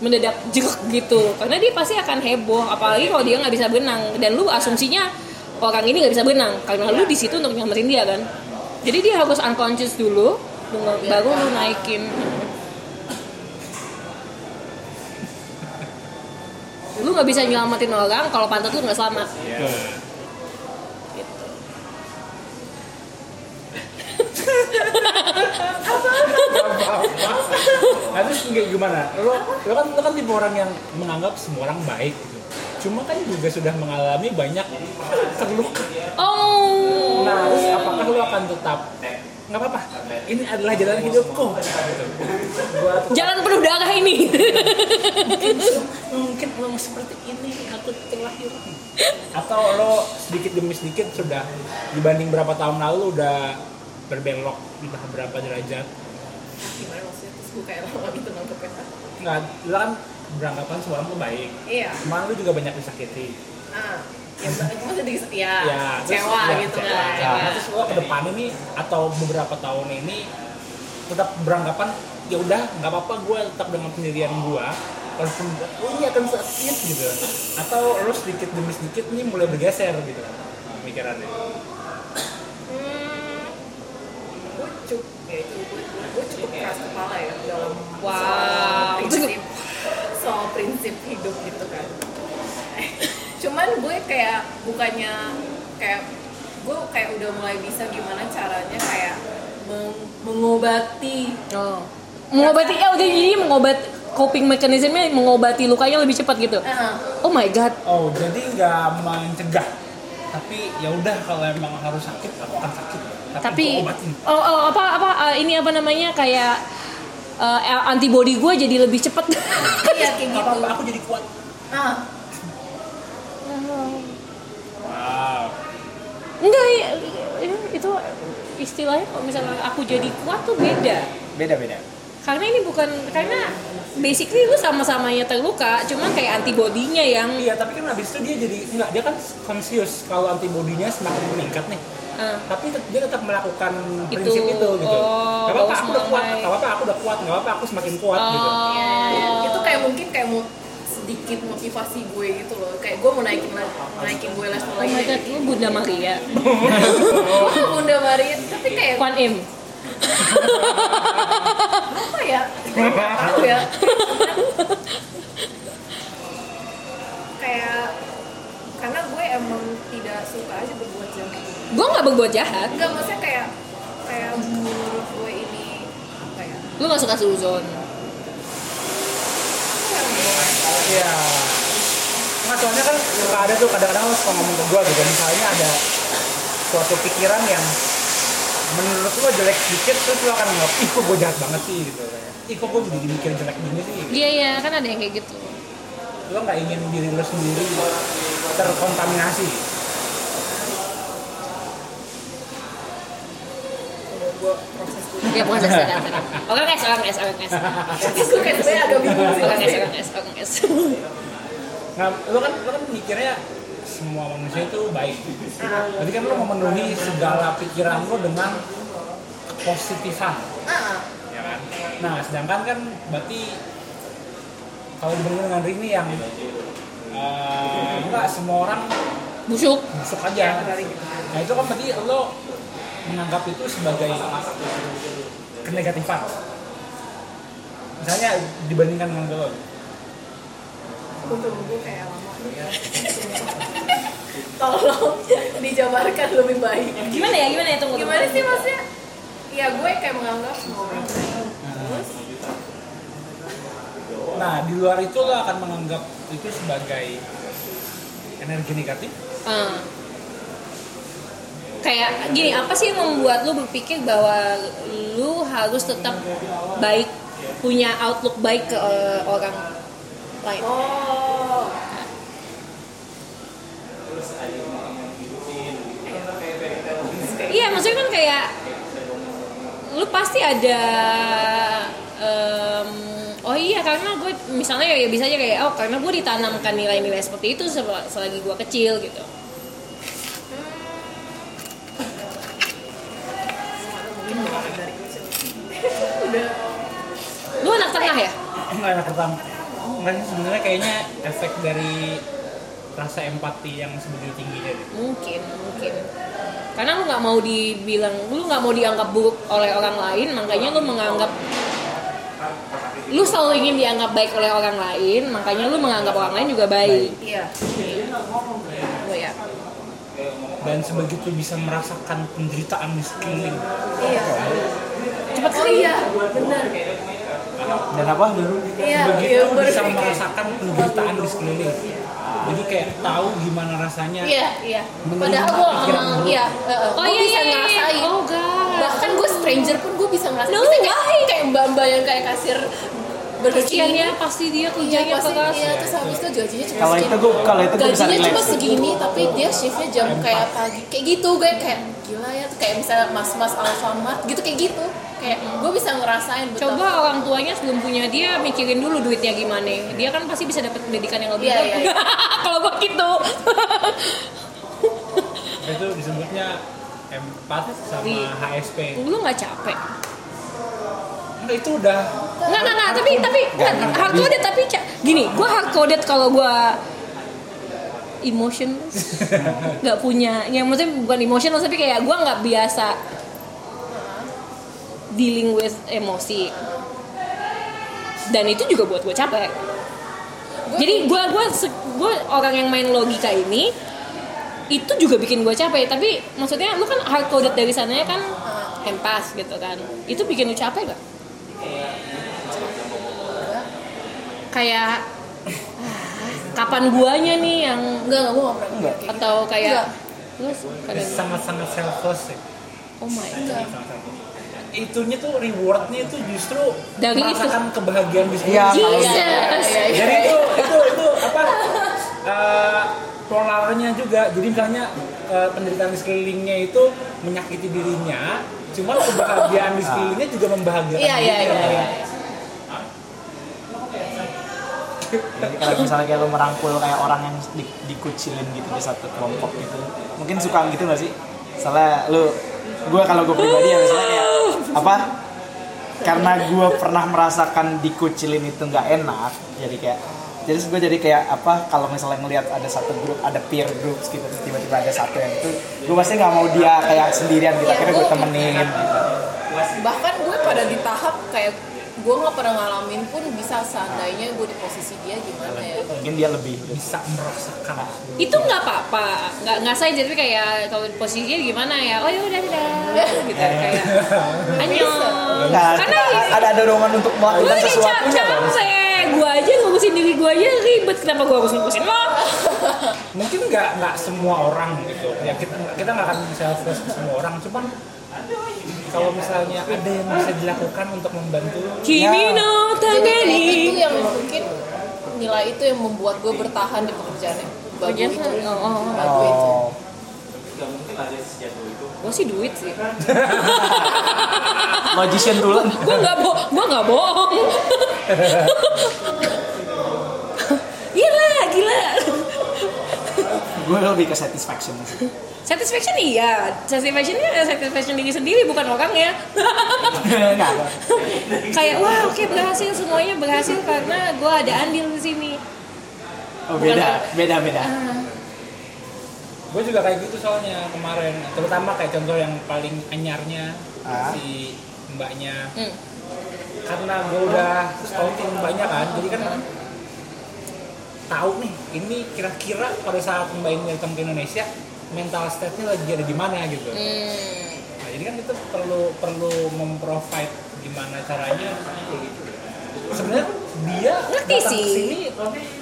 mendadak jeruk gitu. Karena dia pasti akan heboh apalagi kalau dia nggak bisa berenang. Dan lu asumsinya orang ini nggak bisa berenang karena lu di situ untuk nyelamatin dia kan. Jadi dia harus unconscious dulu baru lu naikin lu nggak bisa nyelamatin orang kalau pantat lu nggak selamat Iya. gitu. nah terus gimana lo lo kan lo kan tipe orang yang menganggap semua orang baik gitu cuma kan juga sudah mengalami banyak terluka oh nah terus apakah lo akan tetap nggak apa-apa. Ini adalah jalan hidupku. Jalan penuh darah ini. Mungkin lo seperti ini aku terlahir atau lo sedikit demi sedikit sudah dibanding berapa tahun lalu udah berbelok entah berapa derajat. Gimana maksudnya? Terus gue kayak lama gitu nangkepnya nggak lo kan beranggapan semua orang tuh baik. Iya. Cuman lu juga banyak disakiti. Ah ya maksudnya di ya, ya kecewa ya, gitu kecewa. kan. Nah, terus lo ke depan ini atau beberapa tahun ini tetap beranggapan ya udah nggak apa-apa gue tetap dengan pendirian gue walaupun oh, ini akan sakit gitu. Atau lo sedikit demi sedikit ini mulai bergeser gitu pemikirannya. Hmm, gue cukup ya itu gue, gue cukup keras kepala ya dalam Wow. soal prinsip soal prinsip hidup gitu kan cuman gue kayak bukannya kayak gue kayak udah mulai bisa gimana caranya kayak meng- mengobati Oh. Mengobati, eh udah jadi mengobat coping mechanismnya mengobati lukanya lebih cepat gitu. Heeh. Oh my god. oh jadi nggak mencegah tapi ya udah kalau emang harus sakit aku akan sakit tapi, Tapi obatin oh, oh, apa apa uh, ini apa namanya kayak uh, antibody gue jadi lebih cepat. iya kayak gitu aku jadi kuat ah wow Enggak, ya, ya, itu istilahnya kalau misalnya aku jadi kuat tuh beda. Beda-beda. Karena ini bukan karena basically lu sama-samanya terluka, cuman kayak antibodinya yang Iya, tapi kan habis itu dia jadi enggak, dia kan conscious kalau antibodinya semakin meningkat nih. uh, Tapi dia tetap melakukan Itu, prinsip itu gitu. oh, gak apa-apa aku udah kuat, gak apa-apa aku udah kuat, gak apa-apa aku semakin kuat gitu. Oh. Iya, itu kayak mungkin kayak mau sedikit motivasi gue gitu loh kayak gue mau naikin lagi naikin gue level Oh lagi my god, lu Bunda Maria. bunda Maria tapi kayak Kwan Im. apa ya Nggak tahu ya kayak karena gue emang tidak suka aja berbuat jahat Gue nggak berbuat jahat. enggak maksudnya kayak kayak menurut gue ini apa ya Lu nggak suka suzon. Iya. Nggak, soalnya kan suka ada tuh kadang-kadang lo suka ngomong ke gue gitu. Misalnya ada suatu pikiran yang menurut lo jelek sedikit terus lo akan nganggap ih kok gue jahat banget sih gitu ih kok gue jadi mikir jelek gini sih Iya iya, kan ada yang kayak gitu. lo nggak ingin diri lo sendiri terkontaminasi gue Ya bukan saya sekarang. Orang es, orang es, orang es. terus gue kayak sebenarnya agak bingung sih Orang es, orang es, orang es. nah lo kan lo kan mikirnya semua manusia itu baik jadi kan lo memenuhi segala pikiran lo dengan kepositifan ah ya kan nah sedangkan kan berarti kalau dibandingkan dengan Rini yang eh, enggak semua orang Busuk. busuk aja dari gitu nah itu kan berarti lo menganggap itu sebagai kenegatifan misalnya dibandingkan dengan lo Untuk gue kayak lama. Tolong dijabarkan lebih baik. Gimana ya? Gimana ya? Tunggu. Gimana sih maksudnya? Ya gue kayak menganggap semua orang baik. Terus nah di luar itu lo akan menganggap itu sebagai energi negatif Ah. Kayak gini apa sih yang membuat lu berpikir bahwa lu harus tetap baik punya outlook baik ke eh, orang lain? Oh. Iya maksudnya kan kayak lu pasti ada em, oh iya karena gue misalnya ya bisa aja kayak oh karena gue ditanamkan nilai-nilai seperti itu sel- selagi gue kecil gitu mungkin bukan dari kecil. Udah lu anak tengah ya enggak anak pertama enggak sih sebenarnya kayaknya efek dari rasa empati yang sebegitu tingginya deh. mungkin mungkin karena lu nggak mau dibilang lu nggak mau dianggap buruk oleh orang lain makanya lu menganggap lu selalu ingin dianggap baik oleh orang lain makanya lu menganggap orang lain juga baik iya. Dan sebegitu bisa merasakan penderitaan di sekeliling Iya. cepat Oh sekali iya, benar. dan apa dulu Iya, begitu iya, bisa berpikir. merasakan penderitaan di sekeliling jadi kayak tahu gimana rasanya Iya, iya. Padahal gue pikiran emang buruk. iya, uh, oh gue iya bisa iya, iya. ngerasain. oh god Bahkan gue stranger pun gue bisa ngerasain. No kayak, kayak mbak-mbak yang kayak kasir kasihan begini. ya pasti dia Iya, kerjanya pasti, keras. Iya, terus habis itu gajinya cuma kalau segini. itu gue kalau itu gue bisa gajinya cuma segini tapi dia shiftnya jam kayak pagi. Kayak gitu gue kayak gila ya. Tuh kayak misalnya mas-mas Alfamart gitu kayak gitu. Kayak gue bisa ngerasain betul coba orang tuanya sebelum punya dia mikirin dulu duitnya gimana. Dia kan pasti bisa dapat pendidikan yang lebih Iya, baik iya, iya. kalau gua gitu. Itu disebutnya empati sama Iya. HSP lu nggak capek itu udah nggak nggak nggak tapi tapi nggak, hard coded tapi gini gue hard coded kalau gue emotion. Nggak punya yang maksudnya bukan emotion tapi kayak gue nggak biasa dealing with emosi. Dan itu juga buat gue capek. Jadi gue gue gue orang yang main logika ini itu juga bikin gue capek. Tapi maksudnya lu kan hard coded dari sananya kan empas gitu kan. Itu bikin lu capek gak kayak kapan guanya nih yang enggak enggak pernah Enggak. gitu. atau kayak Enggak. lu sangat-sangat selfless ya. oh my god itunya tuh rewardnya itu justru Dari itu. merasakan kebahagiaan di Iya. Jesus Iya, iya, iya, iya. jadi itu itu itu apa eh, polarnya juga jadi misalnya eh, penderitaan di sekelilingnya itu menyakiti dirinya cuma kebahagiaan di sekelilingnya juga membahagiakan iya iya iya, iya. Jadi kalau misalnya kayak lu merangkul kayak orang yang di, dikucilin gitu di satu kelompok gitu mungkin suka gitu gak sih? Soalnya lu gue kalau gue pribadi ya misalnya kayak apa? Karena gue pernah merasakan dikucilin itu nggak enak jadi kayak jadi gue jadi kayak apa? Kalau misalnya ngelihat ada satu grup ada peer groups gitu tiba-tiba ada satu yang itu gue pasti nggak mau dia kayak sendirian gitu akhirnya gue temenin gitu. bahkan gue pada di tahap kayak gue nggak pernah ngalamin pun bisa seandainya gue di posisi dia gimana ya. Mungkin dia lebih bisa merasakan. Itu nggak apa-apa. Nggak nggak saya jadi kayak kalau posisinya gimana ya? Oh ya udah udah. Gitu kayak Nah, karena ada ada dorongan untuk gue melakukan dong. capek. Gue aja ngurusin diri gue aja ribet. Kenapa gue harus ngurusin lo? Mungkin nggak nggak semua orang gitu. Ya kita kita nggak akan selfless ke semua orang. Cuman kalau misalnya ada yang bisa dilakukan untuk membantu. Kimi no jadi kayak itu yang mungkin nilai itu yang membuat gue bertahan di pekerjaannya. Bagus itu. oh, oh, oh. bagus itu. Oh, gue sih duit sih. Logician dulu. gue nggak bo gue nggak bohong. Gila gila. Gue lebih ke satisfaction sih. Satisfaction iya satisfactionnya satisfaction diri sendiri bukan orangnya Enggak. kayak wah oke berhasil semuanya berhasil karena gue ada andil di sini Oh, beda, beda, beda. Ah. gue juga kayak gitu soalnya kemarin terutama kayak contoh yang paling anyarnya Ah. si mbaknya Hmm. karena gue udah scouting mbaknya kan jadi kan tahu nih ini kira-kira pada saat mbak ini datang ke Indonesia mental state-nya lagi ada di mana gitu Hmm. nah jadi kan itu perlu perlu memprovide gimana caranya sebenarnya dia Ngerti sih. ke sini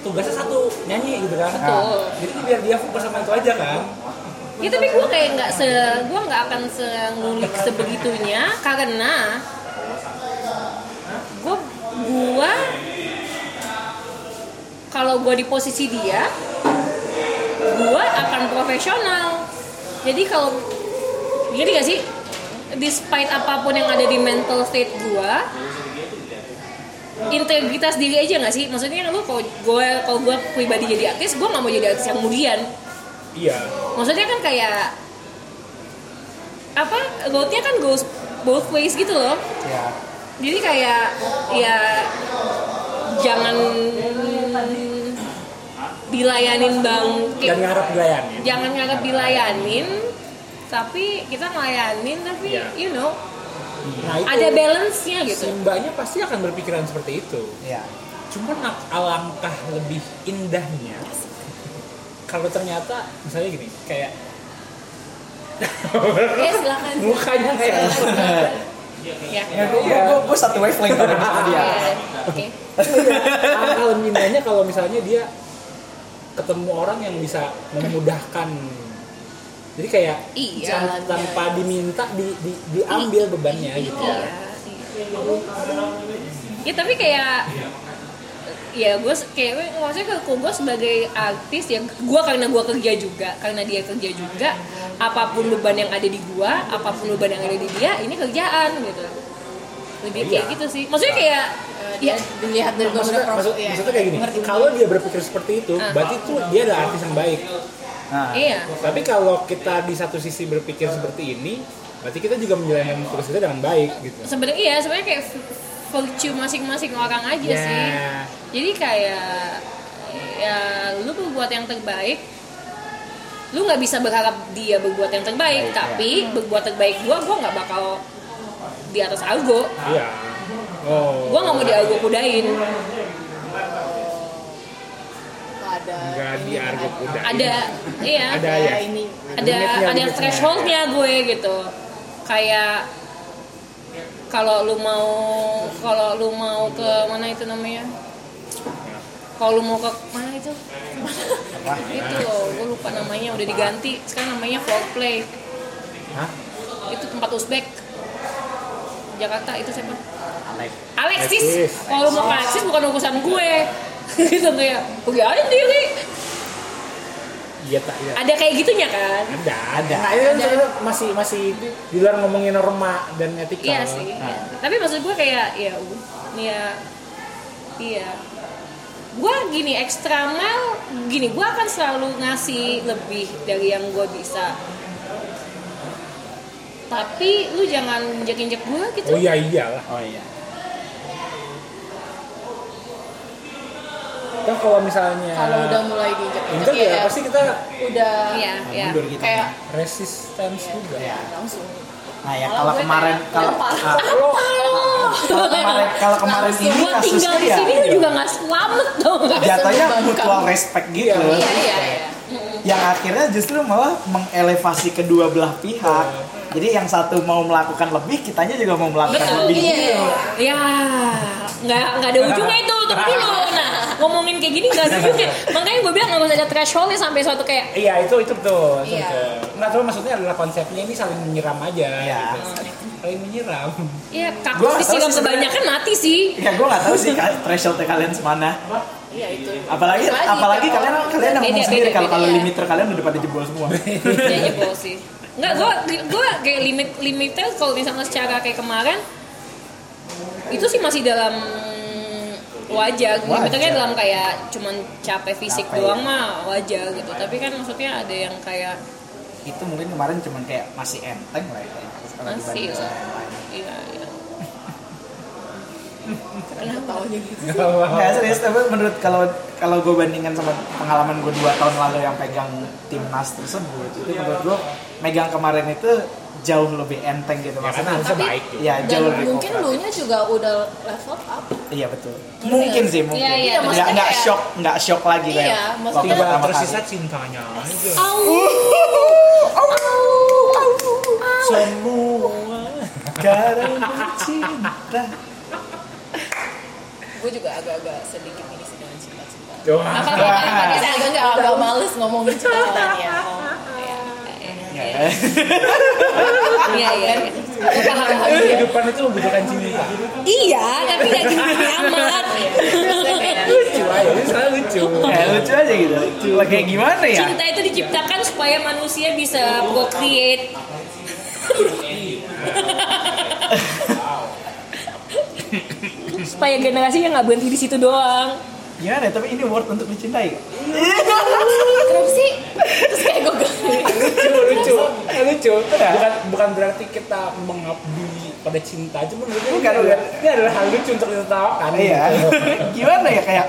tugasnya satu nyanyi gitu kan Betul. jadi biar dia fokus sama itu aja kan Ya tapi gue kayak nggak se, gue nggak akan se ngulik sebegitunya karena gue gue kalau gue di posisi dia, gue akan profesional. Jadi kalau jadi gak sih, despite apa pun yang ada di mental state gue, integritas diri aja gak sih? Maksudnya kan lu kalau gue kalau gue pribadi jadi artis, gue nggak mau jadi artis yang kemudian. Iya. Maksudnya kan kayak apa roadnya kan goes both ways gitu loh. Ya jadi kayak ya jangan dilayanin bang. Dan kayak, ngarep dilayani jangan nganggap dilayanin tapi kita ngelayanin tapi Iya. you know nah itu ada balance nya si gitu. Mbaknya pasti akan berpikiran seperti itu. Ya cuman alangkah lebih indahnya kalau ternyata misalnya gini kayak ya silakan. Mukanya kayak ya ya gue gue gue satu wavelength sama dia. Iya. oke. Indahnya kalau misalnya dia ketemu orang yang bisa memudahkan jadi kayak Iya. jangan tanpa diminta di, di, diambil bebannya gitu Iya, iya. Ya tapi kayak ya gue kayak maksudnya ke gue sebagai artis ya gue karena gue kerja juga karena dia kerja juga apa pun beban yang ada di gue apa pun beban yang ada di dia ini kerjaan gitu lebih kayak Iya. gitu sih. Maksudnya kayak dia ya dilihat dari maksudnya, maksud, ya. maksudnya kayak gini kalau dia berpikir seperti itu Ah. berarti itu dia adalah artis yang baik. Nah. Iya. Tapi kalau kita di satu sisi berpikir seperti ini berarti kita juga menjalankan tugas kita dengan baik gitu. Sebenarnya iya sebenarnya kayak virtue masing-masing orang aja Ya. sih. Jadi kayak ya lu berbuat yang terbaik lu nggak bisa berharap dia berbuat yang terbaik. Baik, tapi berbuat terbaik gua gua nggak bakal di atas argo iya. Oh. Gua nggak mau di argo kudain. Ada nggak di argo kuda ada iya. Ada ya? Ini. Ada ada thresholdnya gue gitu. Kayak kalau lu mau kalau lu mau ke mana itu namanya? Kalau lu mau ke mana itu? Itu loh gue lupa namanya udah diganti. Sekarang namanya foreplay Hah? itu tempat Uzbek Jakarta itu siapa Alex Alexis Alexis. kalau lu mau ke Alexis bukan urusan gue gitu kayak pergi aja sendiri iya tak iya ada kayak gitunya kan ada ada nah, itu kan sebenarnya masih masih di luar ngomongin norma dan etika Iya sih. iya. Tapi maksud gue kayak ya ya iya. Gue gini ekstra mile gini gue akan selalu ngasih lebih dari yang gue bisa. Tapi lu jangan injek-injek gue gitu. oh iya iyalah. Oh iya. Kan kalau misalnya kalau udah mulai diinjak enggak ya pasti kita udah Iya, iya. mundur kita kayak resistance juga. ya langsung. Nah ya Malah kalau kemarin kalau ah, kalau kalau kemarin kalau kemarin ini Gue tinggal kasusnya di ya. sini lu juga nggak selamat dong. jatuhnya mutual respect gitu. Iya. Iya iya. Iya. yang akhirnya justru malah mengelevasi kedua belah pihak jadi yang satu mau melakukan lebih kitanya juga mau melakukan Betul. lebih Iya. gitu. Ya, nggak nggak ada ujungnya itu untuk dulu. Nah, ngomongin kayak gini nggak ada ujungnya. Makanya gue bilang nggak usah ada thresholdnya sampai suatu kayak iya itu itu betul itu Iya. betul. nah tapi maksudnya adalah konsepnya ini saling menyiram aja Iya. gitu. saling menyiram ya Gua kaktus disiram kebanyakan mati sih. ya gue nggak tahu sih ka- thresholdnya kalian semana iya itu apalagi Lagi, apalagi kalian kalian yang ngomong sendiri kalau kalau limiter kalian udah pada jebol semua jebol sih. Enggak, gue gue kayak limit limitnya kalau misalnya secara kayak kemarin itu sih masih dalam wajar. Wajar. Limitnya dalam kayak cuman capek fisik Capek, doang mah wajar gitu. Tapi kan maksudnya ada yang kayak itu mungkin kemarin cuman kayak masih enteng lah ya Masih lah. iya iya. Kenapa taunya gitu? Nggak apa-apa. Nggak serius, tapi menurut kalau kalau gue bandingkan sama pengalaman gue dua tahun lalu yang pegang timnas tersebut, itu menurut gue megang kemarin itu jauh lebih enteng gitu Ya maksudnya. harusnya Tapi- baik gitu. Iya, Dan jauh lebih mungkin lu nya juga udah level up. Iya betul. Mungkin sih, mungkin. Iya, iya, Nggak maksudnya nggak kayak- shock, nggak shock lagi kayak Iya, waktu maksudnya- pertama tersisa cintanya aja. Semua karena cinta. Gue juga agak-agak sedikit ini sih dengan cinta-cinta. Apa apa Bisa agak nggak agak males ngomongin cinta-cintaan ya. Iya. Ya. Iya iya. Paham paham. Eh, Kehidupan itu membutuhkan cinta. Iya, tapi nggak gini amat. Lucu aja, ini selalu lucu. Ya, lucu aja gitu. Lah, Kayak gimana ya? Cinta itu diciptakan supaya manusia bisa procreate. Supaya generasinya nggak berhenti di situ doang. Gimana ya? Tapi ini worth untuk dicintai. Kenapa sih? Terus kayak gue lucu lucu Eh, lucu bukan bukan berarti kita mengabdi pada cinta cuma menurut gue Bukan, ini adalah, bukan. ini adalah hal lucu untuk ditertawakan Iya. Gimana ya kayak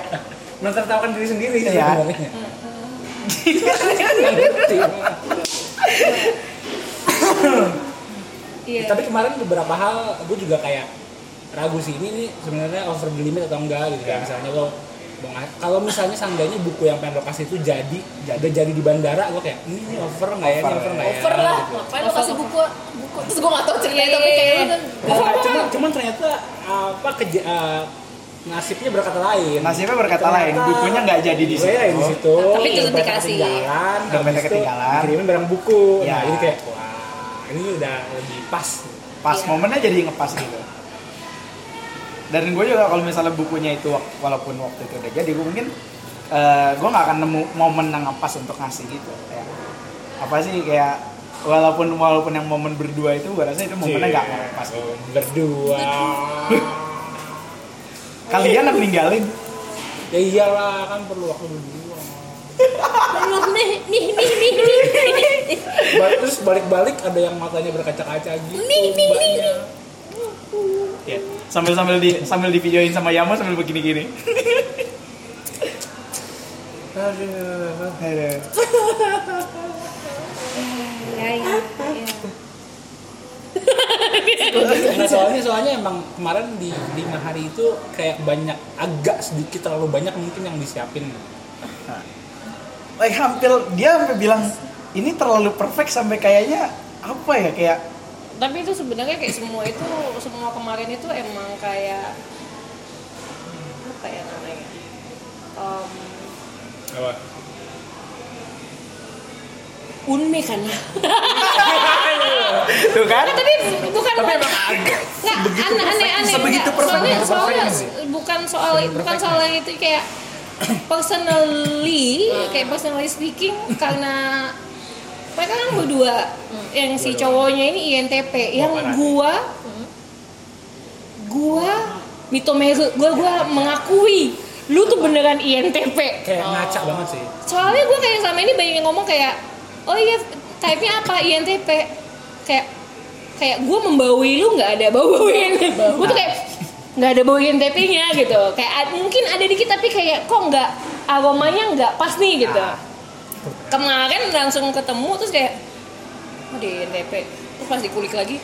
mentertawakan diri sendiri sih Iya. Iya. tapi kemarin beberapa hal gue juga kayak ragu sih ini nih sebenarnya over the limit atau enggak gitu kayak misalnya lo mau nga- kalau misalnya seandainya buku yang pengen lo kasih itu jadi jadi jadi di bandara gue kayak ini, ini over nggak ya ini Over. nggak ya over lah. gitu. Ngapain lo kasih buku? Buku. Terus gue gak tau ceritanya Iya, tapi iya, kayak iya. kan. Nah, cuman, cuman ternyata apa keja eh, nasibnya berkata lain. Nasibnya berkata Ternyata lain, bukunya nggak jadi di situ. di situ. Tapi dompetnya dikasih. Ketinggalan, Dompetnya ketinggalan. Dikirimin barang buku. Ya. Nah, ini kayak wah, ini udah lebih pas. pas Iya. momennya jadi ngepas gitu. Dan gue juga kalau misalnya bukunya itu walaupun waktu itu udah jadi, gue mungkin eh, gue nggak akan nemu momen yang ngepas untuk ngasih gitu. Kayak apa sih kayak walaupun walaupun yang momen berdua itu gue rasa itu momennya nggak ngepas. gitu. Oh, Berdua. Kalian yang ninggalin ya iyalah kan perlu waktu berdua. Nih, nih, nih, nih, nih. Terus balik-balik ada yang matanya berkaca-kaca gitu. Nih, nih, nih. Ya sambil sambil di sambil di videoin sama Yamo sambil begini gini. Aduh. Ya, ya, ya. Nah, soalnya soalnya emang kemarin di lima hari itu kayak banyak agak sedikit terlalu banyak mungkin yang disiapin. Like hampir dia sampai bilang ini terlalu perfect sampai kayaknya apa ya kayak Tapi itu sebenarnya kayak semua itu semua kemarin itu emang kayak apa ya namanya? Em, Apa? unme kan? tuh kan Tapi bukan Tapi emang agak nggak aneh aneh aneh sebegitu soalnya soalnya bukan soal bukan soal yang itu kayak personally kayak personally speaking karena mereka kan berdua. Yang si cowoknya ini INTP yang gua gua mitomeru gua gua mengakui lu tuh beneran INTP kayak ngaca banget sih. soalnya gue kayak selama ini banyak yang ngomong kayak oh iya type-nya apa INTP kayak kayak gue membaui lu nggak ada bau bauin gue tuh kayak nggak ada bau INTP-nya gitu. Kayak mungkin ada dikit tapi kayak kok nggak aromanya nggak pas nih gitu kemarin langsung ketemu terus kayak oh di INTP terus pas dikulik lagi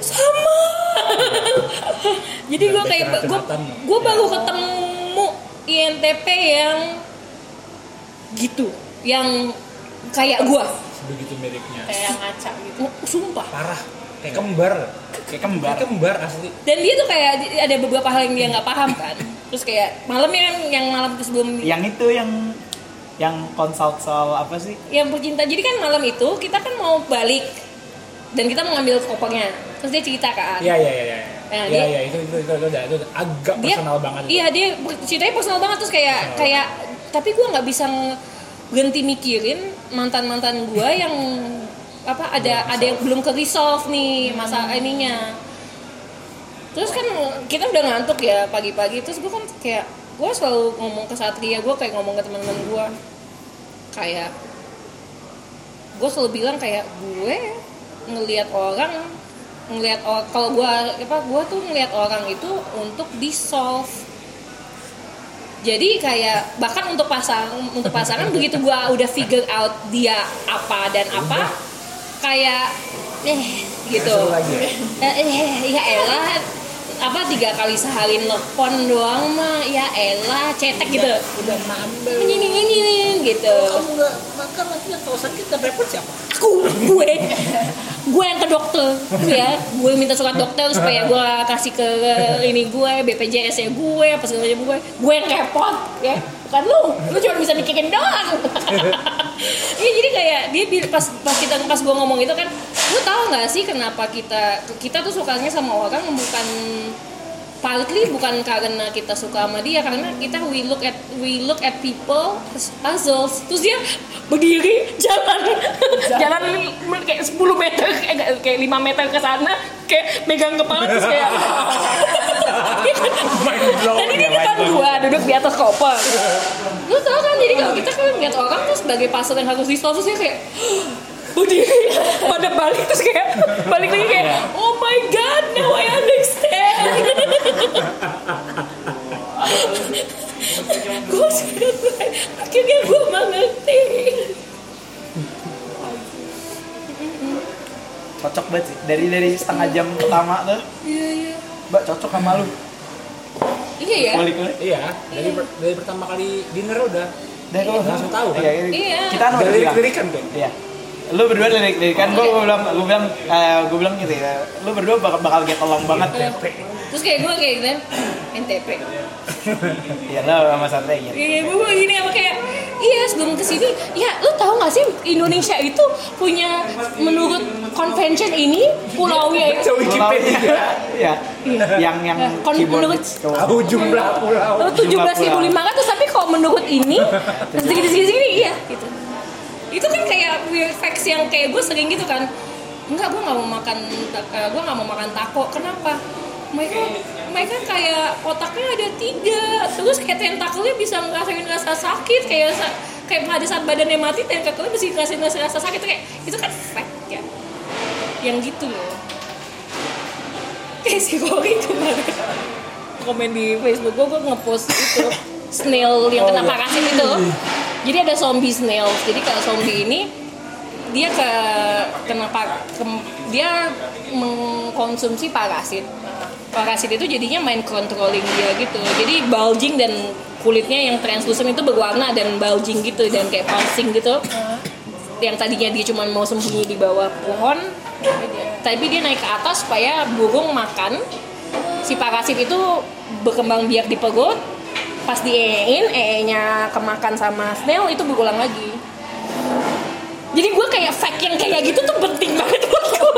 sama jadi gue kayak gue gue baru ketemu INTP yang gitu yang kayak gue Sebegitu miripnya. Kayak yang ngaca gitu. sumpah Parah. Kayak kembar. kayak kembar Kayak kembar asli. dan dia tuh kayak ada beberapa hal yang dia nggak paham kan terus kayak malamnya kan yang malam itu sebelum yang itu yang yang konsult soal apa sih? Yang percinta jadi kan malam itu kita kan mau balik dan kita mau ngambil kopernya terus dia cerita kan? Iya iya iya iya. Nah, Iya iya itu itu itu, itu, itu udah agak dia personal banget. itu. iya dia ceritanya personal banget. Terus kayak Personal kayak tapi gue nggak bisa berhenti mikirin mantan mantan gue yang apa ada ada yang belum ke resolve nih masa ininya. Terus kan kita udah ngantuk ya pagi-pagi. Terus gue kan kayak gue selalu ngomong ke Satria gue kayak ngomong ke teman-teman gue kayak gue selalu bilang kayak gue ngelihat orang ngelihat kalau gua apa gua tuh ngelihat orang itu untuk di solve jadi kayak bahkan untuk pasang untuk pasangan begitu gua udah figure out dia apa dan apa kayak eh gitu. Ya? eh ya elah apa tiga kali sehari nelfon doang mah? Ya elah cetek gitu. Udah nambel. ini ini ini gitu. Kamu nggak makan lagi kalau sakit dan repot siapa? aku gue. Gue yang ke dokter ya. Gue minta surat dokter supaya gue kasih ke ini gue BPJS ya gue apa segala macam gue. Gue yang repot ya bukan lu. Lu cuma bisa mikirin doang. Iya jadi kayak dia pas pas kita pas gue ngomong itu kan lu tahu nggak sih kenapa kita kita tuh sukanya sama orang bukan partly bukan karena kita suka sama dia karena kita we look at we look at people as puzzles. Terus dia berdiri jalan. Jalan. Kayak 10 meter kayak nggak- kayak 5 meter ke sana kayak megang kepala terus kayak Dia kan- dan ini depan gua duduk di atas koper. Lu tau kan jadi kalau kita kan lihat orang tuh sebagai puzzle yang harus disolve terus dia kayak berdiri pada balik terus kayak balik lagi kayak oh my god now I understand. Gue akhirnya gue mengerti cocok banget sih. Dari dari setengah jam pertama tuh iya iya. Mbak cocok sama lu? Iya ya? Balik balik. Iya, dari per- dari pertama kali dinner udah. dari kalau Langsung tahu kan? iya, iya. Iya. kita kan udah Dari lirikan tuh. iya lu berdua lirik lirikan gue gue bilang gue bilang eh, gue bilang gitu ya lu berdua bakal bakal get along banget Iya. terus kayak gue kayak gitu NTP iya lo sama santai gitu Iya, gue gini apa kayak iya sebelum ke sini, ya lu tahu nggak sih Indonesia itu punya menurut convention ini pulaunya itu Wikipedia. Iya. Yang yang Kon- keyboard menurut-. Tahu jumlah pulau. Tujuh belas ribu lima ratus tapi kalau menurut ini segini segini iya gitu itu kan kayak weird facts yang kayak gue sering gitu kan. Enggak gue nggak mau makan eh, gue nggak mau makan taco. Kenapa? Mereka mereka kayak otaknya ada tiga. Terus kayak tentakelnya bisa ngerasain rasa sakit kayak kayak pada saat badannya mati tentakelnya bisa ngerasain rasa, rasa sakit. Kayak itu kan fact ya. Yang gitu loh. Kayak si Rory kemarin komen di Facebook gue gue ngepost itu snail yang kena parasit itu jadi ada zombie snail jadi kalau zombie ini dia ke kena pa- ke- dia mengkonsumsi parasit. Parasit itu jadinya main controlling dia gitu. Jadi bulging dan kulitnya yang translucent itu berwarna dan bulging gitu dan kayak pulsing gitu. Yang tadinya dia cuma mau sembunyi di bawah pohon tapi dia naik ke atas supaya burung makan. Si parasit itu berkembang biak di perut pas diein ee-nya kemakan sama snail itu berulang lagi jadi gue kayak fact yang kayak gitu tuh penting banget buat gue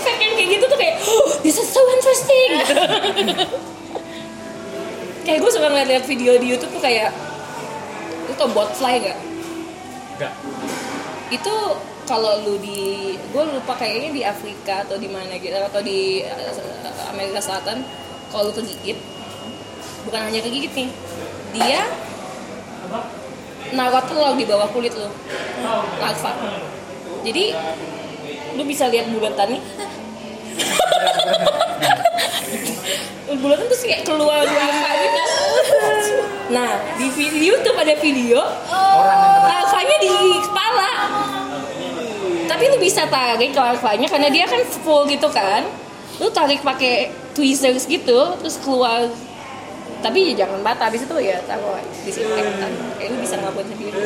fact yang kayak gitu tuh kayak oh, this is so interesting kayak gue suka ngeliat video di YouTube tuh kayak lu tau botfly gak? Enggak. itu kalau lu di gue lupa kayaknya di Afrika atau di mana gitu atau di eh, Amerika Selatan kalau lu kegigit bukan hanya kegigit nih. Dia naruh telur di bawah kulit lu larva jadi lu bisa lihat bulatan nih. Bulatan tuh kayak keluar larva gitu. Nah di video tuh ada video larvanya di kepala. Tapi lu bisa tarik larvanya karena dia kan full gitu kan. Lu tarik pakai tweezers gitu terus keluar tapi ya jangan bata habis itu ya taruh di sini kayak, kayak lu bisa ngelakuin sendiri.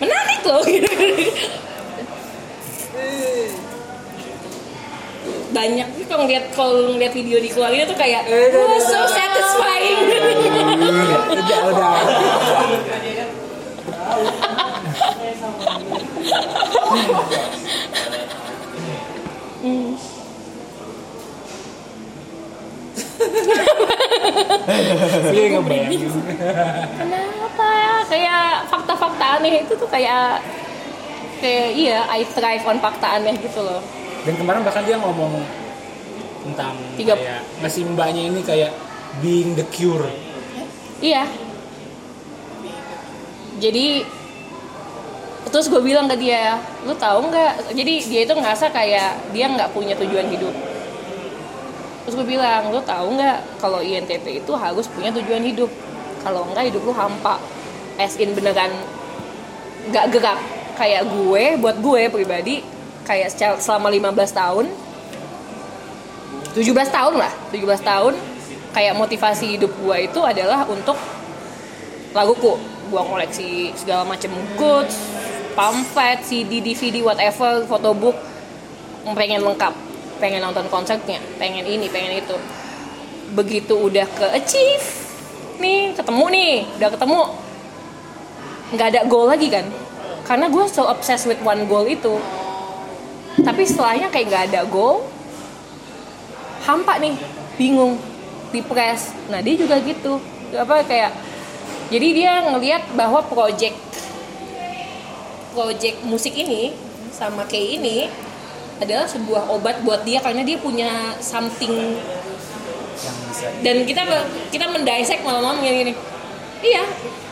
Menarik loh. Banyak sih kalau ngeliat kalau ngeliat video di keluarga tuh kayak wah so satisfying. Udah, udah. Iya ngebayangin. kenapa ya kayak fakta-fakta aneh itu tuh kayak kayak iya I thrive on fakta aneh gitu loh Dan kemarin bahkan dia ngomong tentang Tiga- kayak masih mbaknya ini kayak being the cure. Iya. Jadi terus gue bilang ke dia lu tahu nggak jadi dia itu ngerasa kayak dia nggak punya tujuan hidup terus gue bilang lu tahu nggak kalau INTP itu harus punya tujuan hidup? Kalau enggak hidup lu hampa. As in beneran nggak gerak. Kayak gue buat gue pribadi kayak selama 15 tahun 17 tahun lah 17 tahun kayak motivasi hidup gue itu adalah untuk laguku. Gua koleksi segala macam goods pamflet CD DVD whatever photobook pengen lengkap pengen nonton konsernya pengen ini pengen itu. Begitu udah ke achieve nih ketemu nih udah ketemu nggak ada goal lagi kan? Karena gue so obsessed with one goal itu. Tapi setelahnya kayak nggak ada goal hampa nih bingung depres nah dia juga gitu. Apa kayak jadi dia ngelihat bahwa project project musik ini sama kayak ini adalah sebuah obat buat dia karena dia punya something. Yang bisa dan kita kita mendisek malam-malam yang ini iya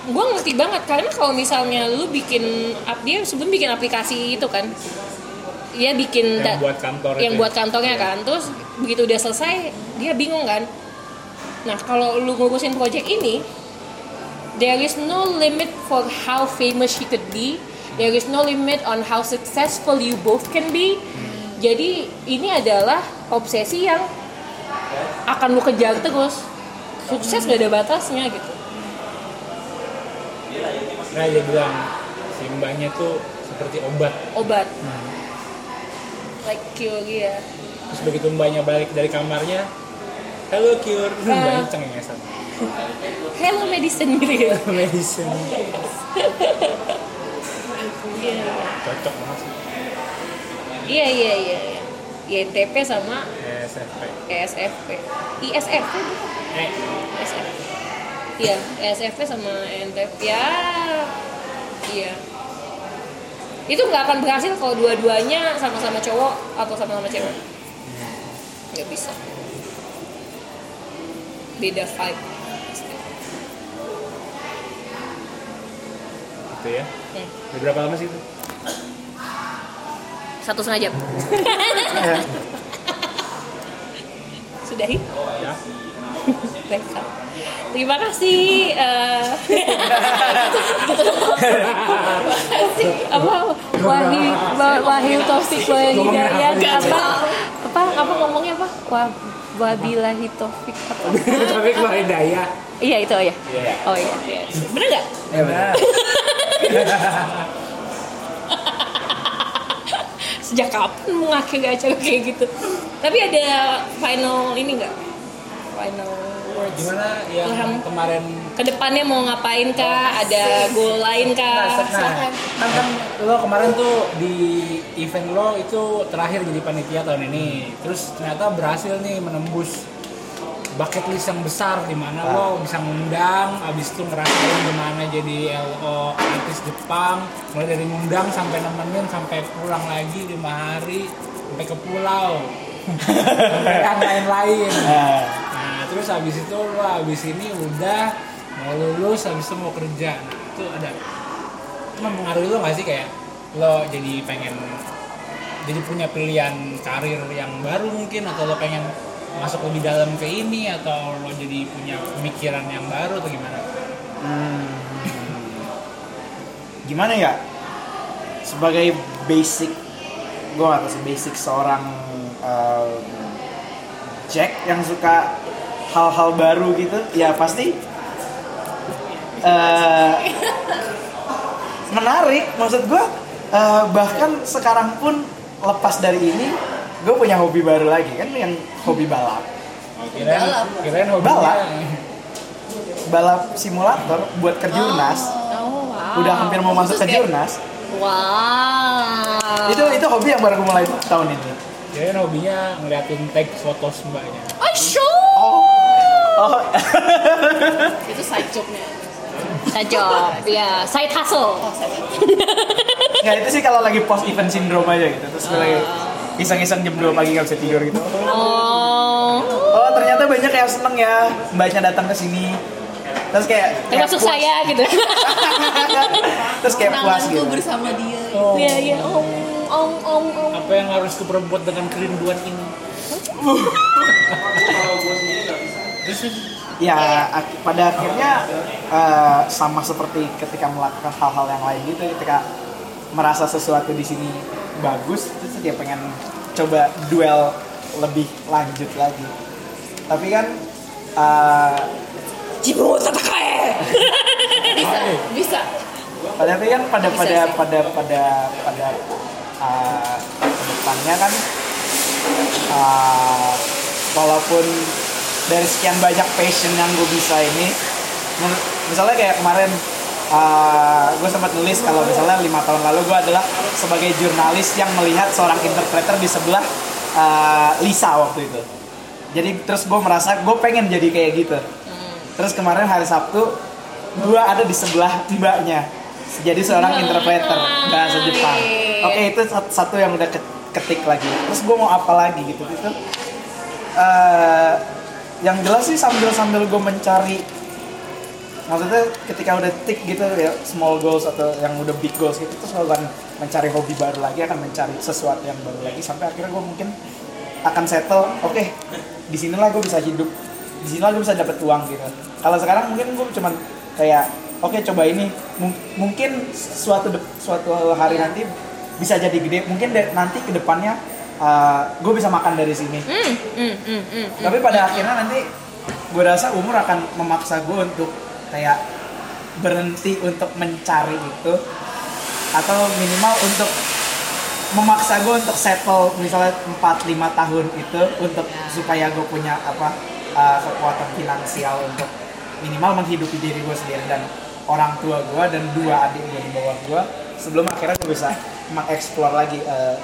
gue ngerti banget. Karena kalau misalnya lu bikin ap- dia sebelum bikin aplikasi itu kan dia bikin yang buat kantor yang itu buat ya. kantornya kan. Terus begitu udah selesai dia bingung kan. Nah kalau lu ngurusin project ini there is no limit for how famous you could be. There is no limit on how successful you both can be jadi ini adalah obsesi yang akan lu kejar terus. Sukses gak ada batasnya gitu. Nah dia bilang si mbaknya tuh seperti obat. Obat. Like cure ya terus begitu mbaknya balik dari kamarnya hello cure. Ah. mbaknya cengengesan hello medicine gitu ya. Medicine. Iya. cocok banget sih iya iya iya iya. INTP sama SFP ESFP ISFP eh SF iya ESFP sama ENTP ya iya. Itu nggak akan berhasil kalau dua-duanya sama-sama cowok atau sama-sama cewek. Nggak bisa. Beda vibe. Gitu ya. Hmm. berapa lama sih itu satu setengah jam. Sudahi? Ya. Terima kasih. eh, apa? Wahyu Wa- Wahyu Taufik Wahyu Hidayat apa? apa? Apa? Ngomongnya apa? Wah wabillahi taufik apa? Tapi keluar daya iya itu oh ya Iya. oh iya. Iya. bener nggak? Ya benar sejak kapan mengakhiri acara kayak gitu? Tapi ada final ini nggak? Final words. Gimana yang Ilham. kemarin? Ke depannya mau ngapain kah? Ada goal lain kah? Nah, kan, kan lo kemarin tuh di event lo itu terakhir jadi panitia tahun ini. Terus ternyata berhasil nih menembus bucket list yang besar di mana lo bisa ngundang, abis itu ngerasain gimana jadi LO artis Jepang, mulai dari ngundang sampai nemenin sampai pulang lagi lima hari sampai ke pulau, sampai yang lain-lain. nah, Nah, terus habis itu lo habis ini udah mau lulus, habis itu mau kerja. Nah, itu ada itu mempengaruhi lo gak sih kayak lo jadi pengen jadi punya pilihan karir yang baru mungkin atau lo pengen masuk lebih dalam ke ini atau lo jadi punya pemikiran yang baru atau gimana? hmm, gimana ya sebagai basic gue gak sih basic seorang eh, Jack yang suka hal-hal baru gitu ya pasti eh, menarik maksud gue eh, bahkan sekarang pun lepas dari ini gue punya hobi baru lagi kan yang hobi balap. Oh, kirain, Balap. kirain hobinya Balap. balap simulator buat ke Jurnas. Oh wow. Udah hampir mau masuk ke kayak- Jurnas. Wow. Itu itu hobi yang baru gue mulai tahun ini. Kirain hobinya ngeliatin tag foto mbaknya. oh show! Oh. Oh. Itu side job-nya. Job ya side hustle. Oh side job nggak itu sih kalau lagi post event syndrome aja gitu. Terus gue lagi iseng-iseng jam 2 pagi nggak bisa tidur gitu. Oh. Oh ternyata banyak yang seneng ya mbaknya datang ke sini. Terus kayak termasuk saya gitu. Terus kayak puas gitu. bersama dia. iya iya. Om om om om. Apa yang harus kuperbuat dengan kerinduan ini? Ya ak- pada akhirnya eh, sama seperti ketika melakukan hal-hal yang lain gitu ketika merasa sesuatu di sini bagus terus dia pengen coba duel lebih lanjut lagi. Tapi kan eh, Jibo tatakae! Bisa, bisa. pada tapi kan pada Bisa pada pada pada pada uh, ke depannya kan uh, walaupun dari sekian banyak passion yang gue bisa ini misalnya kayak kemarin uh, gue sempat nulis kalau misalnya lima tahun lalu gue adalah sebagai jurnalis yang melihat seorang interpreter di sebelah uh, Lisa waktu itu. Jadi terus gue merasa gue pengen jadi kayak gitu. Terus kemarin hari Sabtu gue ada di sebelah mbaknya. Jadi seorang interpreter bahasa Jepang. Oke itu sat- satu yang udah ke- ketik lagi. Terus gue mau apa lagi gitu itu eh, yang jelas sih sambil sambil gue mencari maksudnya ketika udah tik gitu ya small goals atau yang udah big goals gitu terus gue akan mencari hobi baru lagi akan mencari sesuatu yang baru lagi sampai akhirnya gue mungkin akan settle oke di sinilah gue bisa hidup di sinilah gue bisa dapet uang gitu. Kalau sekarang mungkin gue cuman kayak oke coba ini. Mung- mungkin suatu suatu hari nanti bisa jadi gede mungkin nanti ke depannya gue bisa makan dari sini. Hmm hmm hmm hmm. Tapi pada akhirnya nanti gue rasa umur akan memaksa gue untuk kayak berhenti untuk mencari itu atau minimal untuk memaksa gue untuk settle misalnya 4-5 tahun itu untuk supaya gue punya apa uh, kekuatan finansial untuk minimal menghidupi diri gue sendiri dan orang tua gue dan dua adik gue di bawah gue sebelum akhirnya gue bisa mengeksplor lagi uh,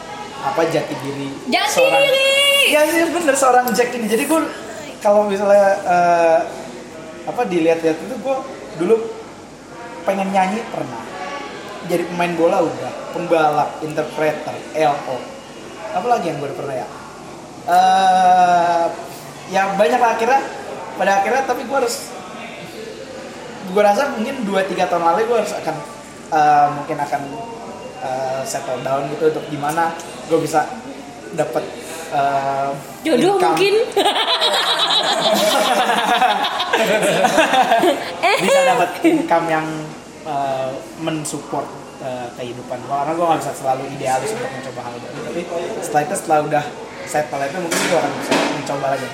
apa jati diri Jati seorang diri! ya sih bener seorang Jack ini jadi gue kalau misalnya eh, apa dilihat-lihat itu gue dulu pengen nyanyi pernah. Jadi pemain bola udah pembalap interpreter LO apa lagi yang gue pernah ya? Eh ya banyak lah akhirnya. Pada akhirnya tapi gue harus gue rasa mungkin 2-3 tahun lalu gue harus akan eh, mungkin akan eh, settle down gitu untuk gimana gue bisa dapat eh, jodoh income. mungkin. Bisa dapat income yang uh, mensupport uh, kehidupan. Gue karena gue gak bisa selalu idealis untuk mencoba hal baru. Tapi setelah itu setelah udah settle itu mungkin gue akan bisa mencoba lagi.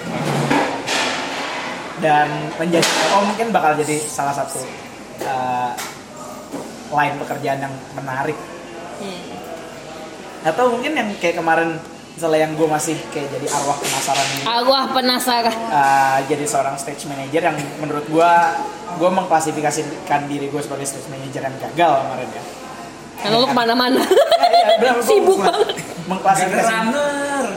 Dan menjadi oh mungkin bakal jadi salah satu uh, line pekerjaan yang menarik. Atau mungkin yang kayak kemarin misalnya yang gue masih kayak jadi arwah penasaran ini Wah penasaran uh, jadi seorang stage manager yang menurut gua gua mengklasifikasikan diri gue sebagai stage manager yang gagal kemarin ya. Karena lu ke mana-mana Ya, iya, Sibuk banget. Mengklasifikasikan,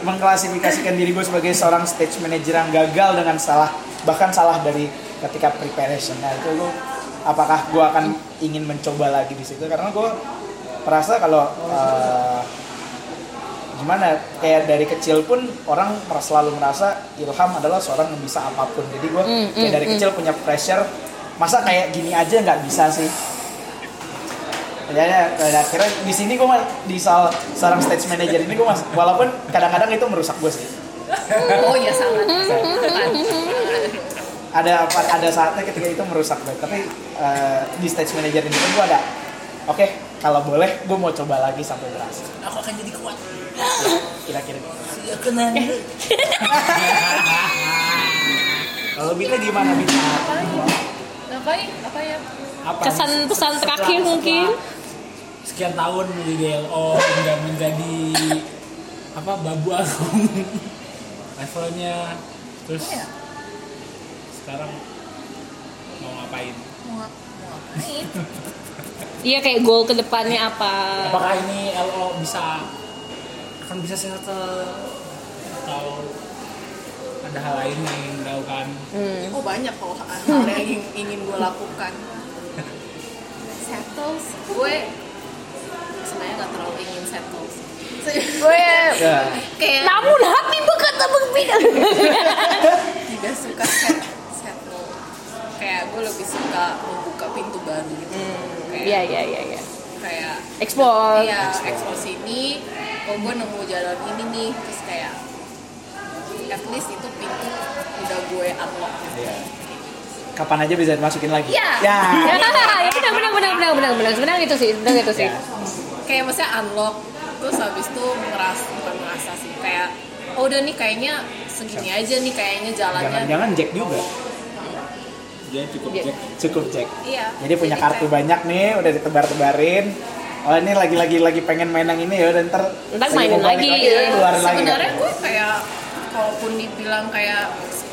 mengklasifikasikan diri gue sebagai seorang stage manager yang gagal dengan salah bahkan salah dari ketika preparation. Nah itu lu apakah gua akan ingin mencoba lagi di situ karena gue merasa kalau uh, gimana kayak dari kecil pun orang selalu merasa Ilham adalah seorang yang bisa apa pun jadi gue Mm, kayak mm, dari mm. kecil punya pressure masa kayak gini aja nggak bisa sih ya, pada akhirnya di sini gue di soal seorang stage manager ini gue mas walaupun kadang-kadang itu merusak gue sih Oh ya sangat. ada ada saatnya ketika itu merusak gue tapi eh, di stage manager ini pun gue ada oke kalau boleh gue mau coba lagi sampai berhasil aku akan jadi kuat. kira-kira Ya kenal. kalau Bita gimana Bita Ngapain? Apa ya? Apa? Kesan pesan terakhir Setelah- mungkin setelah Sekian tahun menjadi LO hingga menjadi apa babu agung levelnya terus Iya. sekarang mau ngapain? Mau mau ngapain? Iya kayak goal ke depannya apa Apakah ini LO bisa akan bisa settle atau ada hal lain yang ingin dilakukan? Hmm. Oh banyak kok hal yang ingin, ingin gue lakukan. Settles, gue sebenarnya nggak terlalu ingin settles. Gue ya Kayak Namun hati berkata berbeda tidak suka set, settle. Kayak gue lebih suka iya iya iya kayak explore iya ekspor sini oh gue nemu jalan ini nih terus kayak at least itu pintu udah gue unlock Iya. Kapan aja bisa dimasukin lagi? Iya. Ya. ya benar benar benar benar benar benar sebenarnya itu sih sebenarnya itu sih Ya. kayak maksudnya unlock terus habis itu ngerasa bukan ngerasa sih kayak oh udah nih kayaknya segini aja nih kayaknya jalannya Jangan-jangan Jack juga. Dia cukup. Jack. Cukup Jack. iya Jadi punya Jadi kartu banyak nih, udah ditebar-tebarin. Oh ini lagi-lagi lagi pengen main yang ini ya, dan ntar Ntar lagi mainin balik lagi. ya, lagi. sebenarnya gue kayak kalaupun dibilang kayak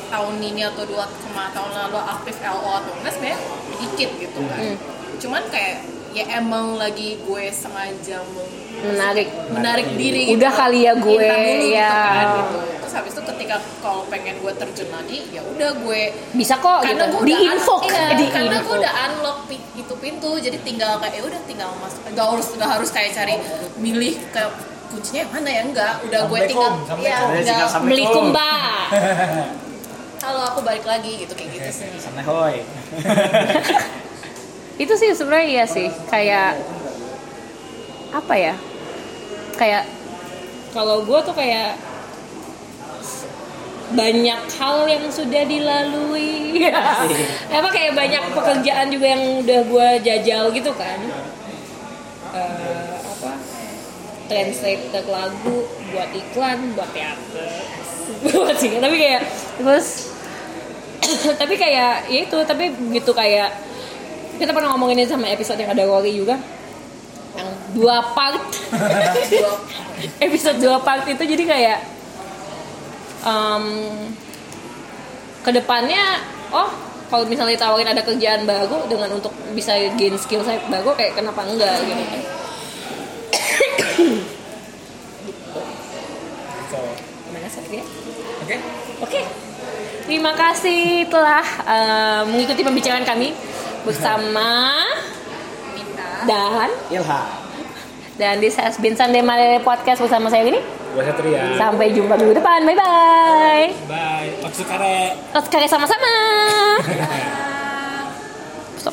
tahun ini atau dua kema tahun lalu aktif LO atau enggak sebenarnya dikit gitu kan Hmm. cuman kayak ya emang lagi gue sengaja mau menarik. Menarik diri Udah kali ya gue, dulu gitu ya. kan, gitu. terus habis itu ketika kalau pengen gue terjun lagi ya udah gue bisa kok karena gitu. gue di info iya, di karena info. gue udah unlock itu pintu. Jadi tinggal kayak ya udah tinggal masuk gak harus udah harus kayak cari milih ke kuncinya yang mana ya enggak udah gue tinggal ya udah. Melikum mbak kalau aku balik lagi gitu kayak gitu sih. Sana hoy. itu sih sebenarnya iya sih kayak apa ya kayak kalau gue tuh kayak banyak hal yang sudah dilalui. Apa kayak banyak pekerjaan juga yang udah gue jajal gitu kan. Eh, apa? Translate ke lagu buat iklan buat teater. Buat sih tapi kayak terus tapi kayak ya itu tapi gitu kayak kita pernah ngomongin ini sama episode yang ada Rory juga dua part episode dua part itu jadi kayak um, ke depannya oh kalau misalnya ditawarin ada kerjaan baru dengan untuk bisa gain skill saya baru kayak kenapa enggak gitu gimana sih Oke. Oke, terima kasih telah eh, mengikuti pembicaraan kami bersama dan Ilham. Dan di has been Sunday Malele Podcast bersama saya ini. Gua Satria. Sampai jumpa minggu depan. Bye bye. Bye. Otsukare. Oskar sama-sama.